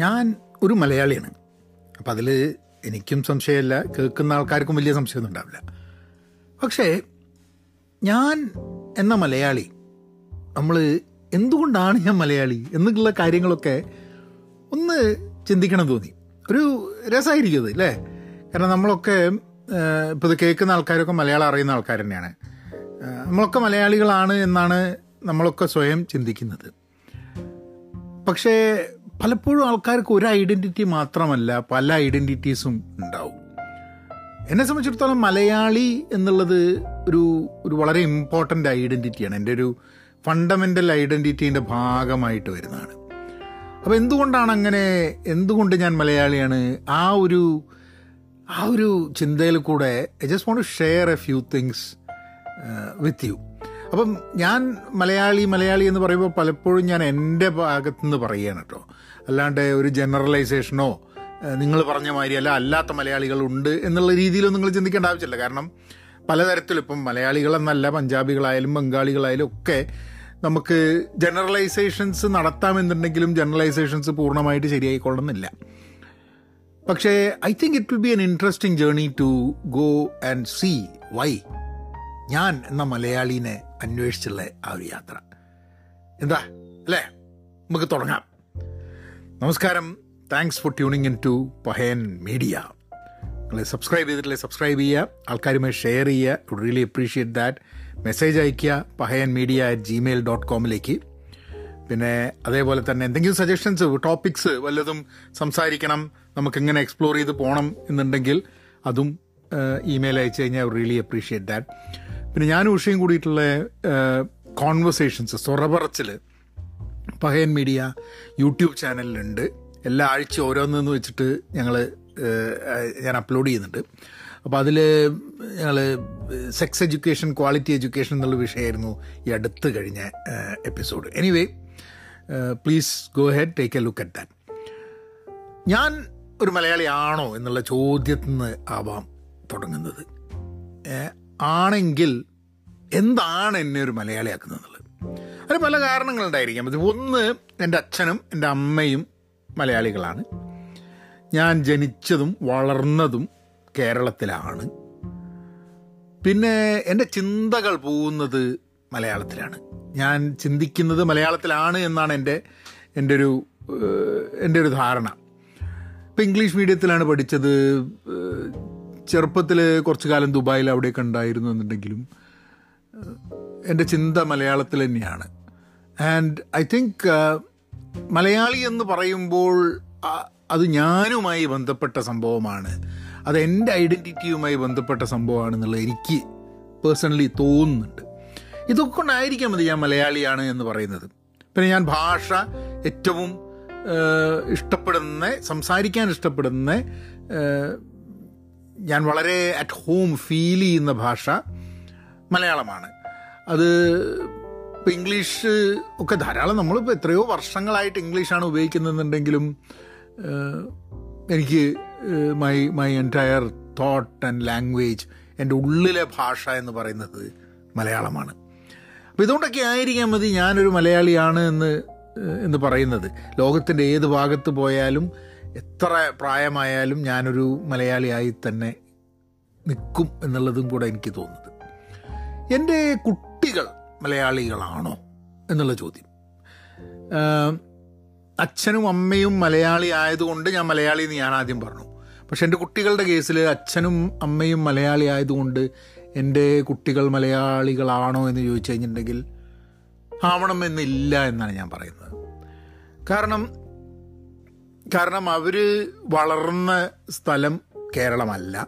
ഞാൻ ഒരു മലയാളിയാണ്. അപ്പം അതിൽ എനിക്കും സംശയമില്ല. കേൾക്കുന്ന ആൾക്കാർക്കും വലിയ സംശയമൊന്നും ഉണ്ടാവില്ല. പക്ഷേ ഞാൻ എന്ന മലയാളി നമ്മൾ എന്തുകൊണ്ടാണ് ഞാൻ മലയാളി എന്നുള്ള കാര്യങ്ങളൊക്കെ ഒന്ന് ചിന്തിക്കണം തോന്നി. ഒരു രസമായിരിക്കും അത് അല്ലേ? കാരണം നമ്മളൊക്കെ ഇപ്പോൾ ഇത് കേൾക്കുന്ന ആൾക്കാരൊക്കെ മലയാളം അറിയുന്ന ആൾക്കാർ തന്നെയാണ്. നമ്മളൊക്കെ മലയാളികളാണ് എന്നാണ് നമ്മളൊക്കെ സ്വയം ചിന്തിക്കുന്നത്. പക്ഷേ പലപ്പോഴും ആൾക്കാർക്ക് ഒരു ഐഡന്റിറ്റി മാത്രമല്ല പല ഐഡന്റിറ്റീസും ഉണ്ടാവും. എന്നെ സംബന്ധിച്ചിടത്തോളം മലയാളി എന്നുള്ളത് ഒരു ഒരു വളരെ ഇമ്പോർട്ടന്റ് ഐഡന്റിറ്റിയാണ് എന്റെ ഒരു ഫണ്ടമെന്റൽ ഐഡന്റിറ്റീന്റെ ഭാഗമായിട്ട് വരുന്നതാണ്. അപ്പോൾ എന്തുകൊണ്ടാണ് അങ്ങനെ എന്തുകൊണ്ട് ഞാൻ മലയാളിയാണ്? ആ ഒരു ആ ഒരു ചിന്തയിൽ കൂടെ I just want to share a few things with you അപ്പം ഞാൻ മലയാളി മലയാളി എന്ന് പറയുമ്പോൾ പലപ്പോഴും ഞാൻ എന്റെ ഭാഗത്തു നിന്ന് പറയുകയാണ് കേട്ടോ. അല്ലാണ്ട് ഒരു ജനറലൈസേഷനോ നിങ്ങൾ പറഞ്ഞ മാതിരി അല്ല അല്ലാത്ത മലയാളികളുണ്ട് എന്നുള്ള രീതിയിലൊന്നും നിങ്ങൾ ചിന്തിക്കേണ്ട ആവശ്യമില്ല. കാരണം പലതരത്തിലും ഇപ്പം മലയാളികളെന്നല്ല പഞ്ചാബികളായാലും ബംഗാളികളായാലും ഒക്കെ നമുക്ക് ജനറലൈസേഷൻസ് നടത്താമെന്നുണ്ടെങ്കിലും ജനറലൈസേഷൻസ് പൂർണമായിട്ട് ശരിയായിക്കൊള്ളുന്നില്ല. പക്ഷേ I think it will be an interesting journey to go and see why ഞാൻ എന്ന മലയാളീനെ അന്വേഷിച്ചുള്ള ആ ഒരു യാത്ര. എന്താ? അല്ലേ? നമുക്ക് തുടങ്ങാം. നമസ്കാരം. Thanks for tuning in to Pahayan Media നിങ്ങൾ സബ്സ്ക്രൈബ് ചെയ്തിട്ടില്ലേ? സബ്സ്ക്രൈബ് ചെയ്യുക. ആൾക്കാരുമായി ഷെയർ ചെയ്യുക. റിയലി അപ്രീഷിയേറ്റ് ദാറ്റ് മെസ്സേജ് അയയ്ക്കുക. Pahayan Media at Gmail dot കോമിലേക്ക് പിന്നെ അതേപോലെ തന്നെ എന്തെങ്കിലും സജഷൻസ് ടോപ്പിക്സ് വല്ലതും സംസാരിക്കണം നമുക്ക് എങ്ങനെ എക്സ്പ്ലോർ ചെയ്ത് പോകണം എന്നുണ്ടെങ്കിൽ അതും ഇമെയിൽ അയച്ചു കഴിഞ്ഞാൽ റിയലി അപ്രീഷിയേറ്റ് ദാറ്റ് പിന്നെ ഞാൻ ഉഷയും കൂടിയിട്ടുള്ള കോൺവെർസേഷൻസ് സൊറപറച്ചിൽ പഹയൻ മീഡിയ യൂട്യൂബ് ചാനലിലുണ്ട്. എല്ലാ ആഴ്ച ഓരോന്നെന്ന് വെച്ചിട്ട് ഞങ്ങൾ ഞാൻ അപ്ലോഡ് ചെയ്യുന്നുണ്ട്. അപ്പോൾ അതിൽ ഞങ്ങൾ സെക്സ് എഡ്യൂക്കേഷൻ ക്വാളിറ്റി എഡ്യൂക്കേഷൻ എന്നുള്ള വിഷയമായിരുന്നു ഈ അടുത്ത് കഴിഞ്ഞ episode anyway please go ahead take a look at that ഞാൻ ഒരു മലയാളി ആണോ എന്നുള്ള ചോദ്യത്തിൽ നിന്ന് ആവാം തുടങ്ങുന്നത്. ആണെങ്കിൽ എന്താണ് എന്നെ ഒരു മലയാളിയാക്കുന്നത് എന്നുള്ളത് അതിന് പല കാരണങ്ങളുണ്ടായിരിക്കാം അത് ഒന്ന് എന്റെ അച്ഛനും എന്റെ അമ്മയും മലയാളികളാണ്. ഞാൻ ജനിച്ചതും വളർന്നതും കേരളത്തിലാണ്. പിന്നെ എന്റെ ചിന്തകൾ പോകുന്നത് മലയാളത്തിലാണ്. ഞാൻ ചിന്തിക്കുന്നത് മലയാളത്തിലാണ് എന്നാണ് എന്റെ എന്റെ ഒരു എന്റെ ഒരു ധാരണ. ഇപ്പം ഇംഗ്ലീഷ് മീഡിയത്തിലാണ് പഠിച്ചത്. ചെറുപ്പത്തിൽ കുറച്ചു കാലം ദുബായിൽ അവിടെയൊക്കെ ഉണ്ടായിരുന്നു എന്നുണ്ടെങ്കിലും എന്റെ ചിന്ത മലയാളത്തിൽ തന്നെയാണ്. ആൻഡ് ഐ തിങ്ക് മലയാളി എന്ന് പറയുമ്പോൾ അത് ഞാനുമായി ബന്ധപ്പെട്ട സംഭവമാണ്. അത് എന്റെ ഐഡന്റിറ്റിയുമായി ബന്ധപ്പെട്ട സംഭവമാണെന്നുള്ളത് എനിക്ക് പേഴ്സണലി തോന്നുന്നുണ്ട്. ഇതൊക്കെ കൊണ്ടായിരിക്കാം മതി ഞാൻ മലയാളിയാണ് എന്ന് പറയുന്നത്. പിന്നെ ഞാൻ ഭാഷ ഏറ്റവും ഇഷ്ടപ്പെടുന്ന സംസാരിക്കാൻ ഇഷ്ടപ്പെടുന്ന ഞാൻ വളരെ അറ്റ് ഹോം ഫീൽ ചെയ്യുന്ന ഭാഷ മലയാളമാണ്. അത് ഇപ്പം ഇംഗ്ലീഷ് ഒക്കെ ധാരാളം നമ്മളിപ്പോൾ എത്രയോ വർഷങ്ങളായിട്ട് ഇംഗ്ലീഷാണ് ഉപയോഗിക്കുന്നതെന്നുണ്ടെങ്കിലും എനിക്ക് my my entire thought and language എന്റെ ഉള്ളിലെ ഭാഷ എന്ന് പറയുന്നത് മലയാളമാണ്. അപ്പോൾ ഇതുകൊണ്ടൊക്കെ ആയിരിക്കാം മതി ഞാനൊരു മലയാളിയാണ് എന്ന് എന്ന് പറയുന്നത്. ലോകത്തിന്റെ ഏത് ഭാഗത്ത് പോയാലും എത്ര പ്രായമായാലും ഞാനൊരു മലയാളിയായി തന്നെ നിൽക്കും എന്നുള്ളതും കൂടെ എനിക്ക് തോന്നുന്നത്. എന്റെ കുട്ടികൾ മലയാളികളാണോ എന്നുള്ള ചോദ്യം. അച്ഛനും അമ്മയും മലയാളി ആയതുകൊണ്ട് ഞാൻ മലയാളി എന്ന് ഞാൻ ആദ്യം പറഞ്ഞു. പക്ഷെ എന്റെ കുട്ടികളുടെ കേസിൽ അച്ഛനും അമ്മയും മലയാളി ആയതുകൊണ്ട് എന്റെ കുട്ടികൾ മലയാളികളാണോ എന്ന് ചോദിച്ചു കഴിഞ്ഞിട്ടുണ്ടെങ്കിൽ ആവണമെന്നില്ല എന്നാണ് ഞാൻ പറയുന്നത്. കാരണം കാരണം അവർ വളർന്ന സ്ഥലം കേരളമല്ല.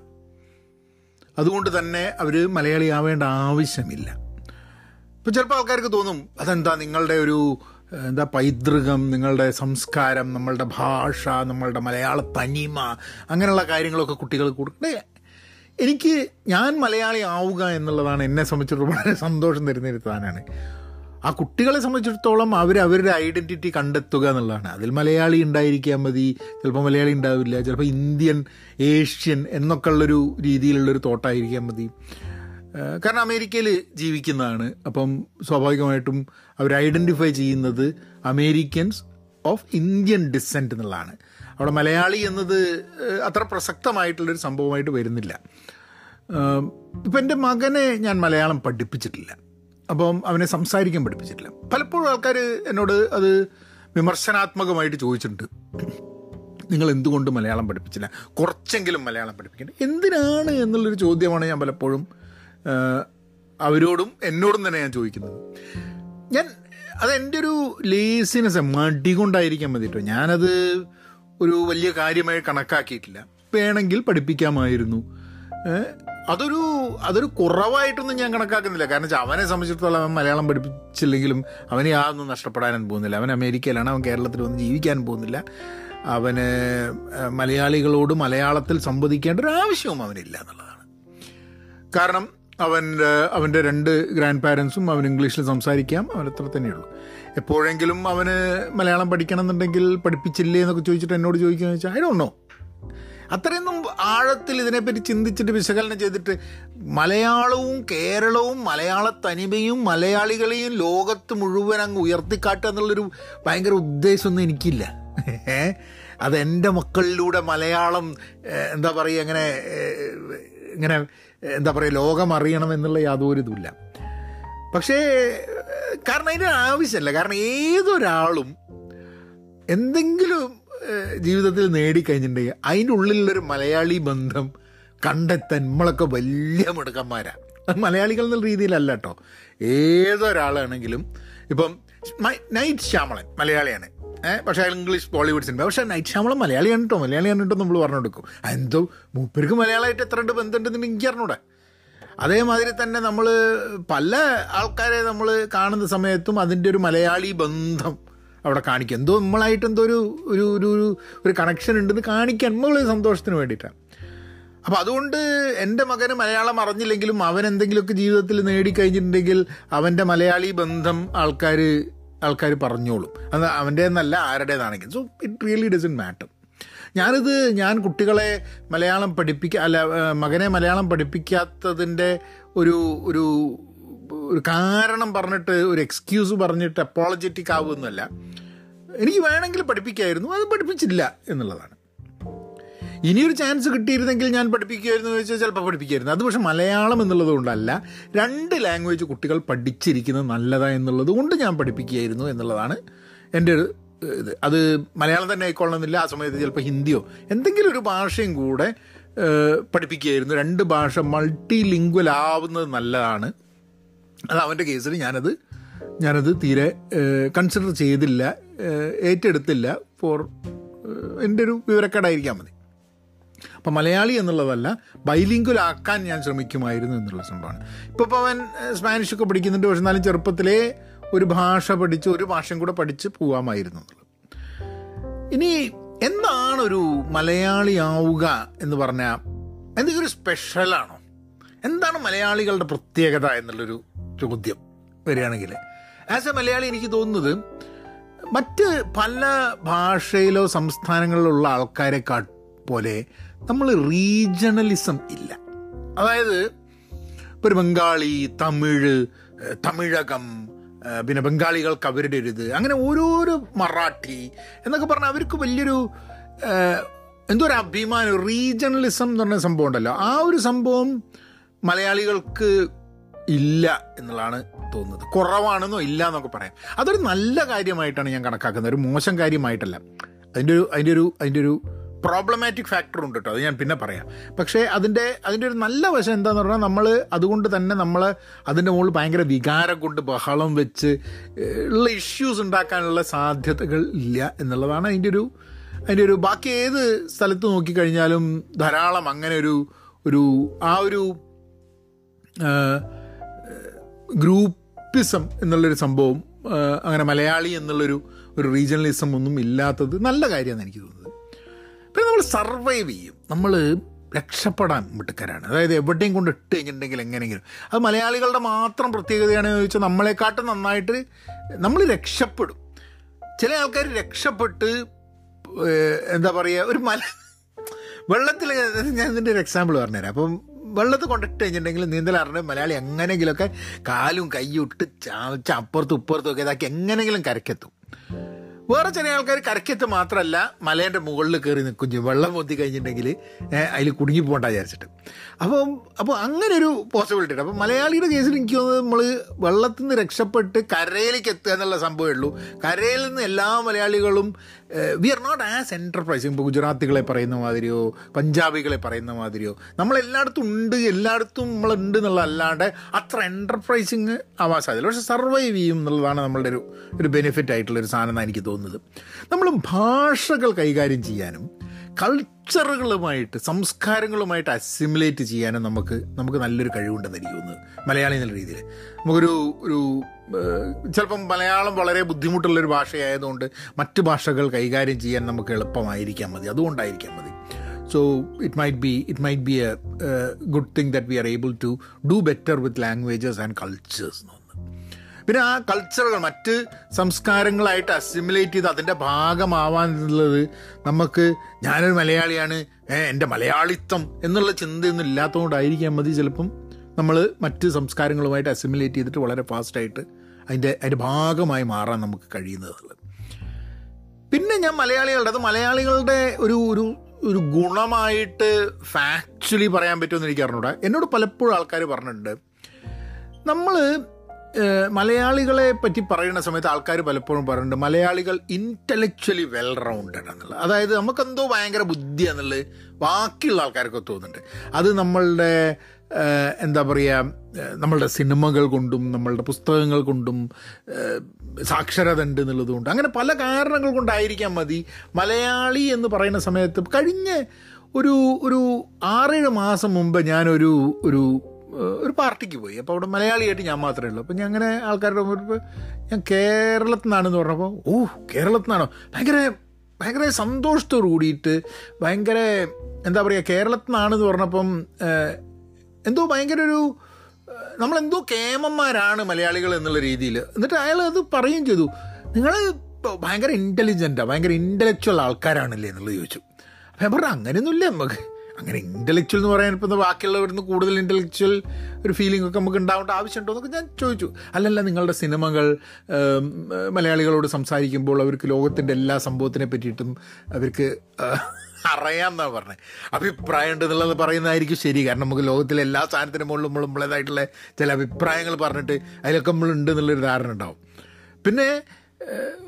അതുകൊണ്ട് തന്നെ അവർ മലയാളി ആവേണ്ട ആവശ്യമില്ല. ഇപ്പം ചിലപ്പോൾ ആൾക്കാർക്ക് തോന്നും അതെന്താ നിങ്ങളുടെ ഒരു എന്താ പൈതൃകം നിങ്ങളുടെ സംസ്കാരം നമ്മളുടെ ഭാഷ നമ്മളുടെ മലയാള തനിമ അങ്ങനെയുള്ള കാര്യങ്ങളൊക്കെ കുട്ടികൾ കൊടുക്കണ്ടേ എനിക്ക് ഞാൻ മലയാളി ആവുക എന്നുള്ളതാണ് എന്നെ സംബന്ധിച്ചിടത്തോളം വളരെ സന്തോഷം തരുന്ന ഒരു സാധനമാണ്. ആ കുട്ടികളെ സംബന്ധിച്ചിടത്തോളം അവർ അവരുടെ ഐഡന്റിറ്റി കണ്ടെത്തുക എന്നുള്ളതാണ്. അതിൽ മലയാളി ഉണ്ടായിരിക്കാൻ മതി ചിലപ്പോൾ മലയാളി ഉണ്ടാവില്ല ചിലപ്പോൾ ഇന്ത്യൻ ഏഷ്യൻ എന്നൊക്കെ ഉള്ളൊരു രീതിയിലുള്ളൊരു തോട്ടായിരിക്കാൻ മതി. കാരണം അമേരിക്കയിൽ ജീവിക്കുന്നതാണ്. അപ്പം സ്വാഭാവികമായിട്ടും അവർ ഐഡന്റിഫൈ ചെയ്യുന്നത് അമേരിക്കൻസ് ഓഫ് ഇന്ത്യൻ ഡിസെന്റ് എന്നുള്ളതാണ്. അവിടെ മലയാളി എന്നത് അത്ര പ്രസക്തമായിട്ടുള്ളൊരു സംഭവമായിട്ട് വരുന്നില്ല. ഇപ്പം എന്റെ മകനെ ഞാൻ മലയാളം പഠിപ്പിച്ചിട്ടില്ല. അപ്പം അവനെ സംസാരിക്കാൻ പഠിപ്പിച്ചിട്ടില്ല. പലപ്പോഴും ആൾക്കാർ എന്നോട് അത് വിമർശനാത്മകമായിട്ട് ചോദിച്ചിട്ടുണ്ട്. നിങ്ങൾ എന്തുകൊണ്ട് മലയാളം പഠിപ്പിച്ചില്ല? കുറച്ചെങ്കിലും മലയാളം പഠിപ്പിക്കണം എന്തിനാണ് എന്നുള്ളൊരു ചോദ്യമാണ് ഞാൻ പലപ്പോഴും അവരോടും എന്നോടും തന്നെ ഞാൻ ചോദിക്കുന്നത്. ഞാൻ അത് എന്റെ ഒരു ലേസിനെസ് മടി കൊണ്ടായിരിക്കാൻ മതി കേട്ടോ ഞാനത് ഒരു വലിയ കാര്യമായി കണക്കാക്കിയിട്ടില്ല. വേണമെങ്കിൽ പഠിപ്പിക്കാമായിരുന്നു. അതൊരു അതൊരു കുറവായിട്ടൊന്നും ഞാൻ കണക്കാക്കുന്നില്ല. കാരണം വെച്ചാൽ അവനെ സംബന്ധിച്ചിടത്തോളം അവൻ മലയാളം പഠിപ്പിച്ചില്ലെങ്കിലും അവന് യാതൊന്നും നഷ്ടപ്പെടാനും പോകുന്നില്ല. അവൻ അമേരിക്കയിലാണ് അവൻ കേരളത്തിൽ വന്ന് ജീവിക്കാൻ പോകുന്നില്ല. അവന് മലയാളികളോട് മലയാളത്തിൽ സംവദിക്കേണ്ട ഒരു ആവശ്യവും അവനില്ല എന്നുള്ളതാണ്. കാരണം അവന്റെ അവന്റെ രണ്ട് ഗ്രാൻഡ് പാരൻസും അവൻ ഇംഗ്ലീഷിൽ സംസാരിക്കാം അവൻ അത്ര തന്നെയുള്ളൂ. എപ്പോഴെങ്കിലും അവന് മലയാളം പഠിക്കണം എന്നുണ്ടെങ്കിൽ പഠിപ്പിച്ചില്ലേ എന്നൊക്കെ ചോദിച്ചിട്ട് എന്നോട് ചോദിക്കുകയെന്ന് വെച്ചാൽ ഐ ഡോണ്ട് നോ അത്രയൊന്നും ആഴത്തിൽ ഇതിനെപ്പറ്റി ചിന്തിച്ചിട്ട് വിശകലനം ചെയ്തിട്ട് മലയാളവും കേരളവും മലയാള തനിമയും മലയാളികളെയും ലോകത്ത് മുഴുവൻ അങ്ങ് ഉയർത്തിക്കാട്ടുക എന്നുള്ളൊരു ഭയങ്കര ഉദ്ദേശമൊന്നും എനിക്കില്ല. അതെന്റെ മക്കളിലൂടെ മലയാളം എന്താ പറയുക അങ്ങനെ ഇങ്ങനെ എന്താ പറയുക ലോകം അറിയണം എന്നുള്ള യാതൊരു ഇതുമില്ല. പക്ഷേ കാരണം അതിന്റെ ആവശ്യമല്ല. കാരണം ഏതൊരാളും എന്തെങ്കിലും ജീവിതത്തിൽ നേടിക്കഴിഞ്ഞിട്ടുണ്ടെങ്കിൽ അതിന്റെ ഉള്ളിലുള്ളൊരു മലയാളി ബന്ധം കണ്ടെത്താൻ നമ്മളൊക്കെ വലിയ മിടുക്കന്മാരാണ് അത് മലയാളികൾ എന്നുള്ള രീതിയിലല്ല കേട്ടോ. ഏതൊരാളാണെങ്കിലും ഇപ്പം നൈറ്റ് ശ്യാമളൻ മലയാളിയാണ്. പക്ഷേ അയാൾ ഇംഗ്ലീഷ് ബോളിവുഡ് സിനിമ. പക്ഷേ നൈറ്റ് ശ്യാമളൻ മലയാളിയാണ് കേട്ടോ. മലയാളിയാണ് കേട്ടോ നമ്മൾ പറഞ്ഞു കൊടുക്കും എന്തോ മൂപ്പർക്ക് മലയാളമായിട്ട് എത്ര ഉണ്ട് ബന്ധമുണ്ടെന്ന് എനിക്ക് അറിഞ്ഞൂടെ. അതേമാതിരി തന്നെ നമ്മൾ പല ആൾക്കാരെ നമ്മൾ കാണുന്ന സമയത്തും അതിന്റെ ഒരു മലയാളി ബന്ധം അവിടെ കാണിക്കും. എന്തോ നമ്മളായിട്ട് എന്തോ ഒരു ഒരു ഒരു ഒരു- കണക്ഷൻ ഉണ്ടെന്ന് കാണിക്കാൻ നമ്മൾ സന്തോഷത്തിന് വേണ്ടിയിട്ടാണ്. അപ്പോൾ അതുകൊണ്ട് എന്റെ മകന് മലയാളം അറിഞ്ഞില്ലെങ്കിലും അവൻ എന്തെങ്കിലുമൊക്കെ ജീവിതത്തിൽ നേടിക്കഴിഞ്ഞിട്ടുണ്ടെങ്കിൽ അവന്റെ മലയാളി ബന്ധം ആൾക്കാർ ആൾക്കാർ പറഞ്ഞോളും. അത് അവന്റെ എന്നല്ല ആരുടേതാണെങ്കിലും. So it really doesn't matter ഞാനിത് ഞാൻ കുട്ടികളെ മലയാളം പഠിപ്പിക്ക അല്ല മകനെ മലയാളം പഠിപ്പിക്കാത്തതിന്റെ ഒരു ഒരു ഒരു കാരണം പറഞ്ഞിട്ട് ഒരു എക്സ്ക്യൂസ് പറഞ്ഞിട്ട് അപ്പോളജറ്റിക് ആവുമെന്നല്ല എനിക്ക് വേണമെങ്കിൽ പഠിപ്പിക്കായിരുന്നു അത് പഠിപ്പിച്ചില്ല എന്നുള്ളതാണ്. ഇനിയൊരു ചാൻസ് കിട്ടിയിരുന്നെങ്കിൽ ഞാൻ പഠിപ്പിക്കുമായിരുന്നു എന്ന് ചോദിച്ചാൽ ചിലപ്പോൾ പഠിപ്പിക്കുമായിരുന്നു അത് പക്ഷേ മലയാളം എന്നുള്ളത് കൊണ്ടല്ല രണ്ട് ലാംഗ്വേജ് കുട്ടികൾ പഠിച്ചിരിക്കുന്നത് നല്ലതാ എന്നുള്ളത് കൊണ്ട് ഞാൻ പഠിപ്പിക്കുകയായിരുന്നു എന്നുള്ളതാണ് എന്റെ ഒരു ഇത്. അത് മലയാളം തന്നെ ആയിക്കൊള്ളണമെന്നില്ല ആ സമയത്ത് ചിലപ്പോൾ ഹിന്ദിയോ എന്തെങ്കിലും ഒരു ഭാഷയും കൂടെ പഠിപ്പിക്കുകയായിരുന്നു. രണ്ട് ഭാഷ മൾട്ടി ലിംഗ്വൽ ആവുന്നത് നല്ലതാണ് അത് അവന്റെ കേസിൽ ഞാനത് ഞാനത് തീരെ കൺസിഡർ ചെയ്തില്ല. ഏറ്റെടുത്തില്ല. ഫോർ എന്റെ ഒരു വിവരക്കേടായിരിക്കാൻ മതി. അപ്പം മലയാളി എന്നുള്ളതല്ല ബൈലിംഗ്വൽ ആക്കാൻ ഞാൻ ശ്രമിക്കുമായിരുന്നു എന്നുള്ള സംഭവമാണ്. ഇപ്പോൾ ഇപ്പോൾ അവൻ സ്പാനിഷ് സ്പാനിഷൊക്കെ പഠിക്കുന്നുണ്ട്. പക്ഷെ എന്നാലും ചെറുപ്പത്തിലേ ഒരു ഭാഷ പഠിച്ച് ഒരു ഭാഷയും കൂടെ പഠിച്ച് പോവാമായിരുന്നു എന്നുള്ളത്. ഇനി എന്താണ് ഒരു മലയാളി ആവുക എന്ന് പറഞ്ഞാൽ എന്തെങ്കിലും ഒരു സ്പെഷ്യലാണോ എന്താണ് മലയാളികളുടെ പ്രത്യേകത എന്നുള്ളൊരു ചോദ്യം വരികയാണെങ്കിൽ. ആസ് എ മലയാളി എനിക്ക് തോന്നുന്നത് മറ്റ് പല ഭാഷയിലോ സംസ്ഥാനങ്ങളിലുള്ള ആൾക്കാരെ കാ പോലെ നമ്മൾ റീജണലിസം ഇല്ല. അതായത് ഇപ്പോൾ ബംഗാളി തമിഴ് തമിഴകം പിന്നെ ബംഗാളികൾക്ക് അവരുടെ ഒരു ഇത് അങ്ങനെ ഓരോരോ മറാഠി എന്നൊക്കെ പറഞ്ഞാൽ അവർക്ക് വലിയൊരു എന്തോ ഒരു അഭിമാനം റീജണലിസം എന്ന് പറഞ്ഞ സംഭവം ഉണ്ടല്ലോ. ആ ഒരു സംഭവം മലയാളികൾക്ക് ഇല്ല എന്നുള്ളതാണ് തോന്നുന്നത്. കുറവാണെന്നോ ഇല്ല എന്നൊക്കെ പറയാം. അതൊരു നല്ല കാര്യമായിട്ടാണ് ഞാൻ കണക്കാക്കുന്നത്. ഒരു മോശം കാര്യമായിട്ടല്ല. അതിന്റെ ഒരു അതിന്റെ ഒരു അതിന്റെ ഒരു പ്രോബ്ലമാറ്റിക് ഫാക്ടർ ഉണ്ട് കേട്ടോ. അത് ഞാൻ പിന്നെ പറയാം. പക്ഷേ അതിന്റെ അതിന്റെ ഒരു നല്ല വശം എന്താന്ന് പറഞ്ഞാൽ നമ്മൾ അതുകൊണ്ട് തന്നെ നമ്മൾ അതിന്റെ മുകളിൽ ഭയങ്കര വികാരം കൊണ്ട് ബഹളം വെച്ച് ഉള്ള ഇഷ്യൂസ് ഉണ്ടാക്കാനുള്ള സാധ്യതകൾ ഇല്ല എന്നുള്ളതാണ് അതിന്റെ ഒരു അതിന്റെ ഒരു ബാക്കി ഏത് സ്ഥലത്ത് നോക്കിക്കഴിഞ്ഞാലും ധാരാളം അങ്ങനെ ഒരു ഒരു ആ ഒരു ഗ്രൂപ്പിസം എന്നുള്ളൊരു സംഭവം അങ്ങനെ മലയാളി എന്നുള്ളൊരു ഒരു റീജിയണലിസം ഒന്നും ഇല്ലാത്തത് നല്ല കാര്യമാണ് എനിക്ക് തോന്നുന്നത്. പിന്നെ നമ്മൾ സർവൈവ് ചെയ്യും. നമ്മൾ രക്ഷപ്പെടാൻ മിടുക്കരാണ്. അതായത് എവിടെയും കൊണ്ട് ഇട്ട് കഴിഞ്ഞിട്ടുണ്ടെങ്കിൽ എങ്ങനെയെങ്കിലും. അത് മലയാളികളുടെ മാത്രം പ്രത്യേകതയാണെന്ന് ചോദിച്ചാൽ നമ്മളെക്കാട്ടും നന്നായിട്ട് നമ്മൾ രക്ഷപ്പെടും. ചില ആൾക്കാർ രക്ഷപ്പെട്ട് എന്താ പറയുക ഒരു മല വെള്ളത്തിൽ ഞാൻ ഇതിന്റെ ഒരു എക്സാമ്പിൾ പറഞ്ഞുതരാം. അപ്പം വെള്ളത്തിൽ കൊണ്ടിട്ട് കഴിഞ്ഞിട്ടുണ്ടെങ്കിൽ നീന്തൽ അറിഞ്ഞ മലയാളി എങ്ങനെയെങ്കിലുമൊക്കെ കാലും കൈയും ഇട്ട് ചാവച്ച് അപ്പുറത്തും ഇപ്പുറത്തും ഒക്കെ ഇതാക്കി എങ്ങനെയെങ്കിലും കരക്കെത്തും വേറെ ചില ആൾക്കാർ കരക്കെത്ത് മാത്രമല്ല മലേന്റെ മുകളിൽ കയറി നിൽക്കും ചെയ്യും. വെള്ളം പൊത്തി കഴിഞ്ഞിട്ടുണ്ടെങ്കിൽ അതിൽ കുടുങ്ങി പോകണ്ട വിചാരിച്ചിട്ട്. അപ്പം അപ്പോൾ അങ്ങനെ ഒരു പോസിബിലിറ്റി ഉണ്ട്. അപ്പം മലയാളിയുടെ കേസിൽ എനിക്ക് തോന്നുന്നത് നമ്മൾ വെള്ളത്തിൽ നിന്ന് രക്ഷപ്പെട്ട് കരയിലേക്ക് എത്തുക എന്നുള്ള സംഭവമേ ഉള്ളൂ. കരയിൽ നിന്ന് എല്ലാ മലയാളികളും we are not as enterprising ഇപ്പോൾ ഗുജറാത്തികളെ പറയുന്ന മാതിരിയോ പഞ്ചാബികളെ പറയുന്ന മാതിരിയോ നമ്മൾ എല്ലായിടത്തും ഉണ്ട് എല്ലായിടത്തും നമ്മളുണ്ട് എന്നുള്ള അല്ലാണ്ട് അത്ര എന്റർപ്രൈസിങ് ആവാൻ സാധ്യത പക്ഷെ സർവൈവ് ചെയ്യും എന്നുള്ളതാണ് നമ്മളുടെ ഒരു ഒരു ബെനിഫിറ്റ് ആയിട്ടുള്ള ഒരു സാധനം എനിക്ക് തോന്നുന്നത്. നമ്മൾ ഭാഷകൾ കൈകാര്യം ചെയ്യാനും കൾച്ചറുകളുമായിട്ട് സംസ്കാരങ്ങളുമായിട്ട് അസിമുലേറ്റ് ചെയ്യാനും നമുക്ക് നമുക്ക് നല്ലൊരു കഴിവുണ്ടെന്ന് എനിക്ക് തോന്നുന്നത് മലയാളി എന്നുള്ള രീതിയിൽ. നമുക്കൊരു ഒരു ചിലപ്പം മലയാളം വളരെ ബുദ്ധിമുട്ടുള്ളൊരു ഭാഷയായതുകൊണ്ട് മറ്റ് ഭാഷകൾ കൈകാര്യം ചെയ്യാൻ നമുക്ക് എളുപ്പമായിരിക്കാൻ മതി അതുകൊണ്ടായിരിക്കാൻ മതി. So it might be it might be a good thing that we are able to do better with languages and cultures എന്ന് പിന്നെ ആ കൾച്ചറുകൾ മറ്റ് സംസ്കാരങ്ങളായിട്ട് അസിമുലേറ്റ് ചെയ്ത് അതിന്റെ ഭാഗമാവാൻ എന്നുള്ളത് നമുക്ക് ഞാനൊരു മലയാളിയാണ് എന്റെ മലയാളിത്വം എന്നുള്ള ചിന്തയൊന്നും ഇല്ലാത്തതുകൊണ്ടായിരിക്കാം മതി. ചിലപ്പം നമ്മൾ മറ്റ് സംസ്കാരങ്ങളുമായിട്ട് അസിമുലേറ്റ് ചെയ്തിട്ട് വളരെ ഫാസ്റ്റായിട്ട് അതിന്റെ അതിന്റെ ഭാഗമായി മാറാൻ നമുക്ക് കഴിയുന്നത് പിന്നെ ഞാൻ മലയാളികളുടെ അത് മലയാളികളുടെ ഒരു ഒരു ഒരു ഗുണമായിട്ട് ഫാക്ച്വലി പറയാൻ പറ്റുമെന്ന് എനിക്ക് അറിഞ്ഞൂടാ. എന്നോട് പലപ്പോഴും ആൾക്കാർ പറഞ്ഞിട്ടുണ്ട്. നമ്മൾ മലയാളികളെ പറ്റി പറയുന്ന സമയത്ത് ആൾക്കാർ പലപ്പോഴും പറയുന്നുണ്ട് മലയാളികൾ ഇന്റലക്ച്വലി വെൽ റൗണ്ടഡ് എന്നുള്ളത് അതായത് നമുക്കെന്തോ ഭയങ്കര ബുദ്ധി എന്നുള്ളത് ബാക്കിയുള്ള ആൾക്കാർക്ക് തോന്നുന്നുണ്ട്. അത് നമ്മളുടെ എന്താ പറയുക നമ്മളുടെ സിനിമകൾ കൊണ്ടും നമ്മളുടെ പുസ്തകങ്ങൾ കൊണ്ടും സാക്ഷരത ഉണ്ട് എന്നുള്ളതുകൊണ്ട് അങ്ങനെ പല കാരണങ്ങൾ കൊണ്ടായിരിക്കാം മതി മലയാളി എന്ന് പറയുന്ന സമയത്ത് കഴിഞ്ഞ ഒരു ഒരു ആറേഴ് മാസം മുമ്പ് ഞാനൊരു ഒരു ഒരു പാർട്ടിക്ക് പോയി. അപ്പോൾ അവിടെ മലയാളിയായിട്ട് ഞാൻ മാത്രമേ ഉള്ളൂ. അപ്പോൾ ഞാൻ അങ്ങനെ ആൾക്കാരുടെ മുമ്പ് ഞാൻ കേരളത്തിൽ നിന്നാണെന്ന് പറഞ്ഞപ്പോൾ ഓ കേരളത്തിൽ നിന്നാണോ ഭയങ്കര ഭയങ്കര സന്തോഷത്തോട് കൂടിയിട്ട് ഭയങ്കര എന്താ പറയുക കേരളത്തിൽ നിന്നാണെന്ന് പറഞ്ഞപ്പം എന്തോ ഭയങ്കര ഒരു നമ്മളെന്തോ കേമന്മാരാണ് മലയാളികൾ എന്നുള്ള രീതിയിൽ. എന്നിട്ട് അയാൾ അത് പറയുകയും ചെയ്തു. നിങ്ങൾ ഭയങ്കര ഇന്റലിജന്റാണ് ഭയങ്കര ഇന്റലക്ച്വൽ ആൾക്കാരാണല്ലേ? എന്നുള്ളത് ചോദിച്ചു. അപ്പം ഞാൻ പറഞ്ഞു അങ്ങനെയൊന്നുമില്ല നമുക്ക്. അങ്ങനെ ഇന്റലക്ച്വൽ എന്ന് പറയാൻ ഇപ്പോൾ ബാക്കിയുള്ളവരുന്ന് കൂടുതൽ ഇന്റലക്ച്വൽ ഒരു ഫീലിംഗ് ഒക്കെ നമുക്ക് ഉണ്ടാവേണ്ട ആവശ്യമുണ്ടോ എന്നൊക്കെ ഞാൻ ചോദിച്ചു. അല്ലല്ല നിങ്ങളുടെ സിനിമകൾ മലയാളികളോട് സംസാരിക്കുമ്പോൾ അവർക്ക് ലോകത്തിന്റെ എല്ലാ സംഭവത്തിനെ പറ്റിയിട്ടും അവർക്ക് അറിയാമെന്നാണ് പറഞ്ഞത് അഭിപ്രായം ഉണ്ട് എന്നുള്ളത് പറയുന്നതായിരിക്കും ശരി. കാരണം നമുക്ക് ലോകത്തിലെ എല്ലാ സാധനത്തിനും മുകളിൽ നമ്മൾ നമ്മളേതായിട്ടുള്ള ചില അഭിപ്രായങ്ങൾ പറഞ്ഞിട്ട് അതിലൊക്കെ നമ്മൾ ഉണ്ട് എന്നുള്ളൊരു ധാരണ ഉണ്ടാവും. പിന്നെ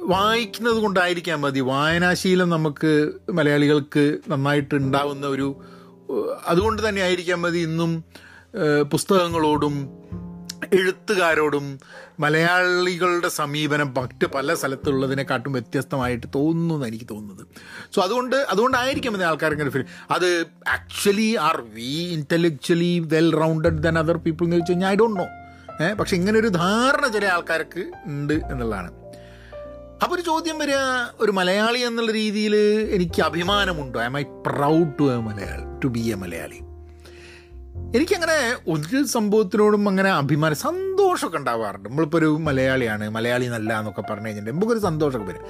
വായിക്കുന്നത് കൊണ്ടായിരിക്കാം മതി. വായനാശീലം നമുക്ക് മലയാളികൾക്ക് നന്നായിട്ട് ഉണ്ടാവുന്ന ഒരു അതുകൊണ്ട് തന്നെ ആയിരിക്കാം മതി ഇന്നും പുസ്തകങ്ങളോടും എഴുത്തുകാരോടും മലയാളികളുടെ സമീപനം മറ്റ് പല സ്ഥലത്തുള്ളതിനെക്കാട്ടും വ്യത്യസ്തമായിട്ട് തോന്നുന്നു എന്ന് എനിക്ക് തോന്നുന്നത്. സോ അതുകൊണ്ട് അതുകൊണ്ടായിരിക്കും ആൾക്കാർ ഇങ്ങനെ ഫീൽ അത് actually are we intellectually well rounded than other people എന്ന് ചോദിച്ചു കഴിഞ്ഞാൽ ഐ ഡോണ്ട് നോ പക്ഷെ ഇങ്ങനെ ഒരു ധാരണ ചില ആൾക്കാർക്ക് ഉണ്ട് എന്നുള്ളതാണ്. അപ്പോൾ ഒരു ചോദ്യം വരിക ഒരു മലയാളി എന്നുള്ള രീതിയിൽ എനിക്ക് അഭിമാനമുണ്ടോ? I my proud to a Malayali? To be a Malayali. എനിക്കങ്ങനെ ഒരു സംഭവത്തിനോടും അങ്ങനെ അഭിമാനം സന്തോഷമൊക്കെ ഉണ്ടാവാറുണ്ട്. നമ്മളിപ്പോൾ ഒരു മലയാളിയാണ് മലയാളി നല്ല എന്നൊക്കെ പറഞ്ഞു കഴിഞ്ഞിട്ടുണ്ടെങ്കിൽ നമുക്കൊരു സന്തോഷമൊക്കെ വരും.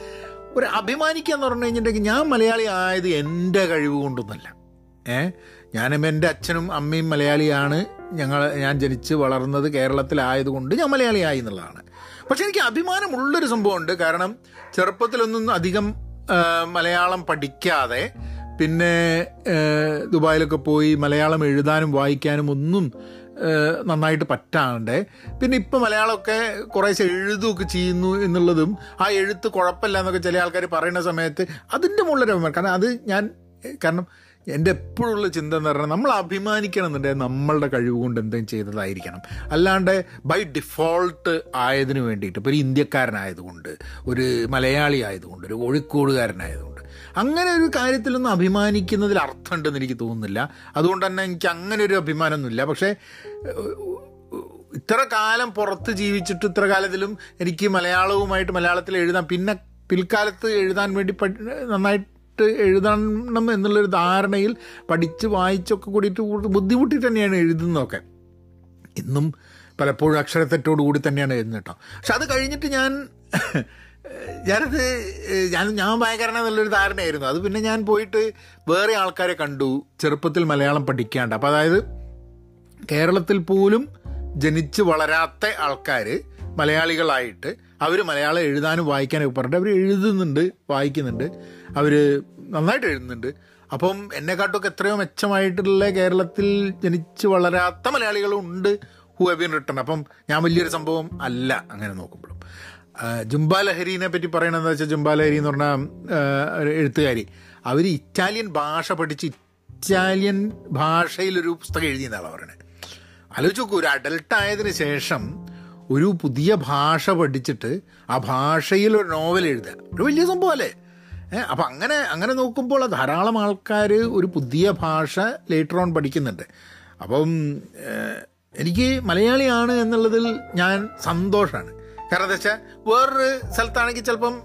ഒരു അഭിമാനിക്കുക എന്ന് പറഞ്ഞു കഴിഞ്ഞിട്ടുണ്ടെങ്കിൽ ഞാൻ മലയാളി ആയത് എന്റെ കഴിവ് കൊണ്ടൊന്നുമല്ല ഏ? ഞാനും എന്റെ അച്ഛനും അമ്മയും മലയാളിയാണ്. ഞങ്ങൾ ഞാൻ ജനിച്ച് വളർന്നത് കേരളത്തിലായതുകൊണ്ട് ഞാൻ മലയാളിയായി എന്നുള്ളതാണ്. പക്ഷെ എനിക്ക് അഭിമാനമുള്ളൊരു സംഭവമുണ്ട്. കാരണം ചെറുപ്പത്തിലൊന്നും അധികം മലയാളം പഠിക്കാതെ പിന്നെ ദുബായിലൊക്കെ പോയി മലയാളം എഴുതാനും വായിക്കാനും ഒന്നും നന്നായിട്ട് പറ്റാണ്ട്. പിന്നെ ഇപ്പം മലയാളമൊക്കെ കുറേശ്ശെ എഴുതുകയൊക്കെ ചെയ്യുന്നു എന്നുള്ളതും ആ എഴുത്ത് കുഴപ്പമില്ല എന്നൊക്കെ ചില ആൾക്കാർ പറയുന്ന സമയത്ത് അതിന്റെ മുകളിലൊരു അഭിമാനം. കാരണം അത് ഞാൻ കാരണം എന്റെ എപ്പോഴുള്ള ചിന്ത എന്ന് പറഞ്ഞാൽ നമ്മൾ അഭിമാനിക്കണം എന്നുണ്ടെങ്കിൽ നമ്മളുടെ കഴിവ് കൊണ്ട് എന്തെങ്കിലും ചെയ്തതായിരിക്കണം. അല്ലാണ്ട് ബൈ ഡിഫോൾട്ട് ആയതിനു വേണ്ടിയിട്ട് ഇപ്പോൾ ഒരു ഇന്ത്യക്കാരനായതുകൊണ്ട് ഒരു മലയാളി ആയതുകൊണ്ട് ഒരു കോഴിക്കോടുകാരനായതുകൊണ്ട് അങ്ങനെ ഒരു കാര്യത്തിലൊന്നും അഭിമാനിക്കുന്നതിൽ അർത്ഥമുണ്ടെന്ന് എനിക്ക് തോന്നുന്നില്ല. അതുകൊണ്ട് തന്നെ എനിക്ക് അങ്ങനെ ഒരു അഭിമാനമൊന്നുമില്ല. പക്ഷേ ഇത്ര കാലം പുറത്ത് ജീവിച്ചിട്ട് ഇത്ര കാലത്തിലും എനിക്ക് മലയാളവുമായിട്ട് മലയാളത്തിൽ എഴുതാം പിന്നെ പിൽക്കാലത്ത് എഴുതാൻ വേണ്ടി നന്നായിട്ട് എഴുതണം എന്നുള്ളൊരു ധാരണയിൽ പഠിച്ച് വായിച്ചൊക്കെ കൂടിയിട്ട് ബുദ്ധിമുട്ടി തന്നെയാണ് എഴുതുന്നതൊക്കെ. ഇന്നും പലപ്പോഴും അക്ഷരത്തെറ്റോടു കൂടി തന്നെയാണ് എഴുതുന്നത് കേട്ടോ. പക്ഷെ അത് കഴിഞ്ഞിട്ട് ഞാൻ ഞാനത് ഞാൻ ഞാൻ ഭയങ്കരനെന്നുള്ളൊരു ധാരണയായിരുന്നു. അത് പിന്നെ ഞാൻ പോയിട്ട് വേറെ ആൾക്കാരെ കണ്ടു. ചെറുപ്പത്തിൽ മലയാളം പഠിക്കാണ്ട്. അപ്പോൾ അതായത് കേരളത്തിൽ പോലും ജനിച്ച് വളരാത്ത ആൾക്കാർ മലയാളികളായിട്ട് അവർ മലയാളം എഴുതാനും വായിക്കാനും ഒക്കെ പറഞ്ഞിട്ട് അവർ എഴുതുന്നുണ്ട് വായിക്കുന്നുണ്ട്. അവർ നന്നായിട്ട് എഴുതുന്നുണ്ട്. അപ്പം എന്നെക്കാട്ടൊക്കെ എത്രയോ മെച്ചമായിട്ടുള്ള കേരളത്തിൽ ജനിച്ച് വളരാത്ത മലയാളികളും ഉണ്ട് ഹു ഹവ് ബീൻ റിട്ടൺ അപ്പം ഞാൻ വലിയൊരു സംഭവം അല്ല അങ്ങനെ നോക്കുമ്പോഴും. ജുംബ ലഹരീനെ പറ്റി പറയണമെന്ന് വെച്ചാൽ ജുംബ ലഹരി എന്ന് പറഞ്ഞാൽ ഒരു എഴുത്തുകാരി. അവർ ഇറ്റാലിയൻ ഭാഷ പഠിച്ച് ഇറ്റാലിയൻ ഭാഷയിലൊരു പുസ്തകം എഴുതിയ ആളാണ് പറയണത് ആലോചിച്ച് നോക്കൂ ഒരു അഡൽട്ട് ആയതിനു ശേഷം ഒരു പുതിയ ഭാഷ പഠിച്ചിട്ട് ആ ഭാഷയിൽ ഒരു നോവൽ എഴുതുക. ഒരു വലിയ സംഭവമല്ലേ? ഏഹ് അപ്പം അങ്ങനെ അങ്ങനെ നോക്കുമ്പോൾ ധാരാളം ആൾക്കാർ ഒരു പുതിയ ഭാഷ ലേറ്റർ ഓൺ പഠിക്കുന്നുണ്ട്. അപ്പം എനിക്ക് മലയാളിയാണ് എന്നുള്ളതിൽ ഞാൻ സന്തോഷമാണ് കാരണം എന്താ വെച്ചാൽ വേറൊരു സ്ഥലത്താണെങ്കിൽ ചിലപ്പം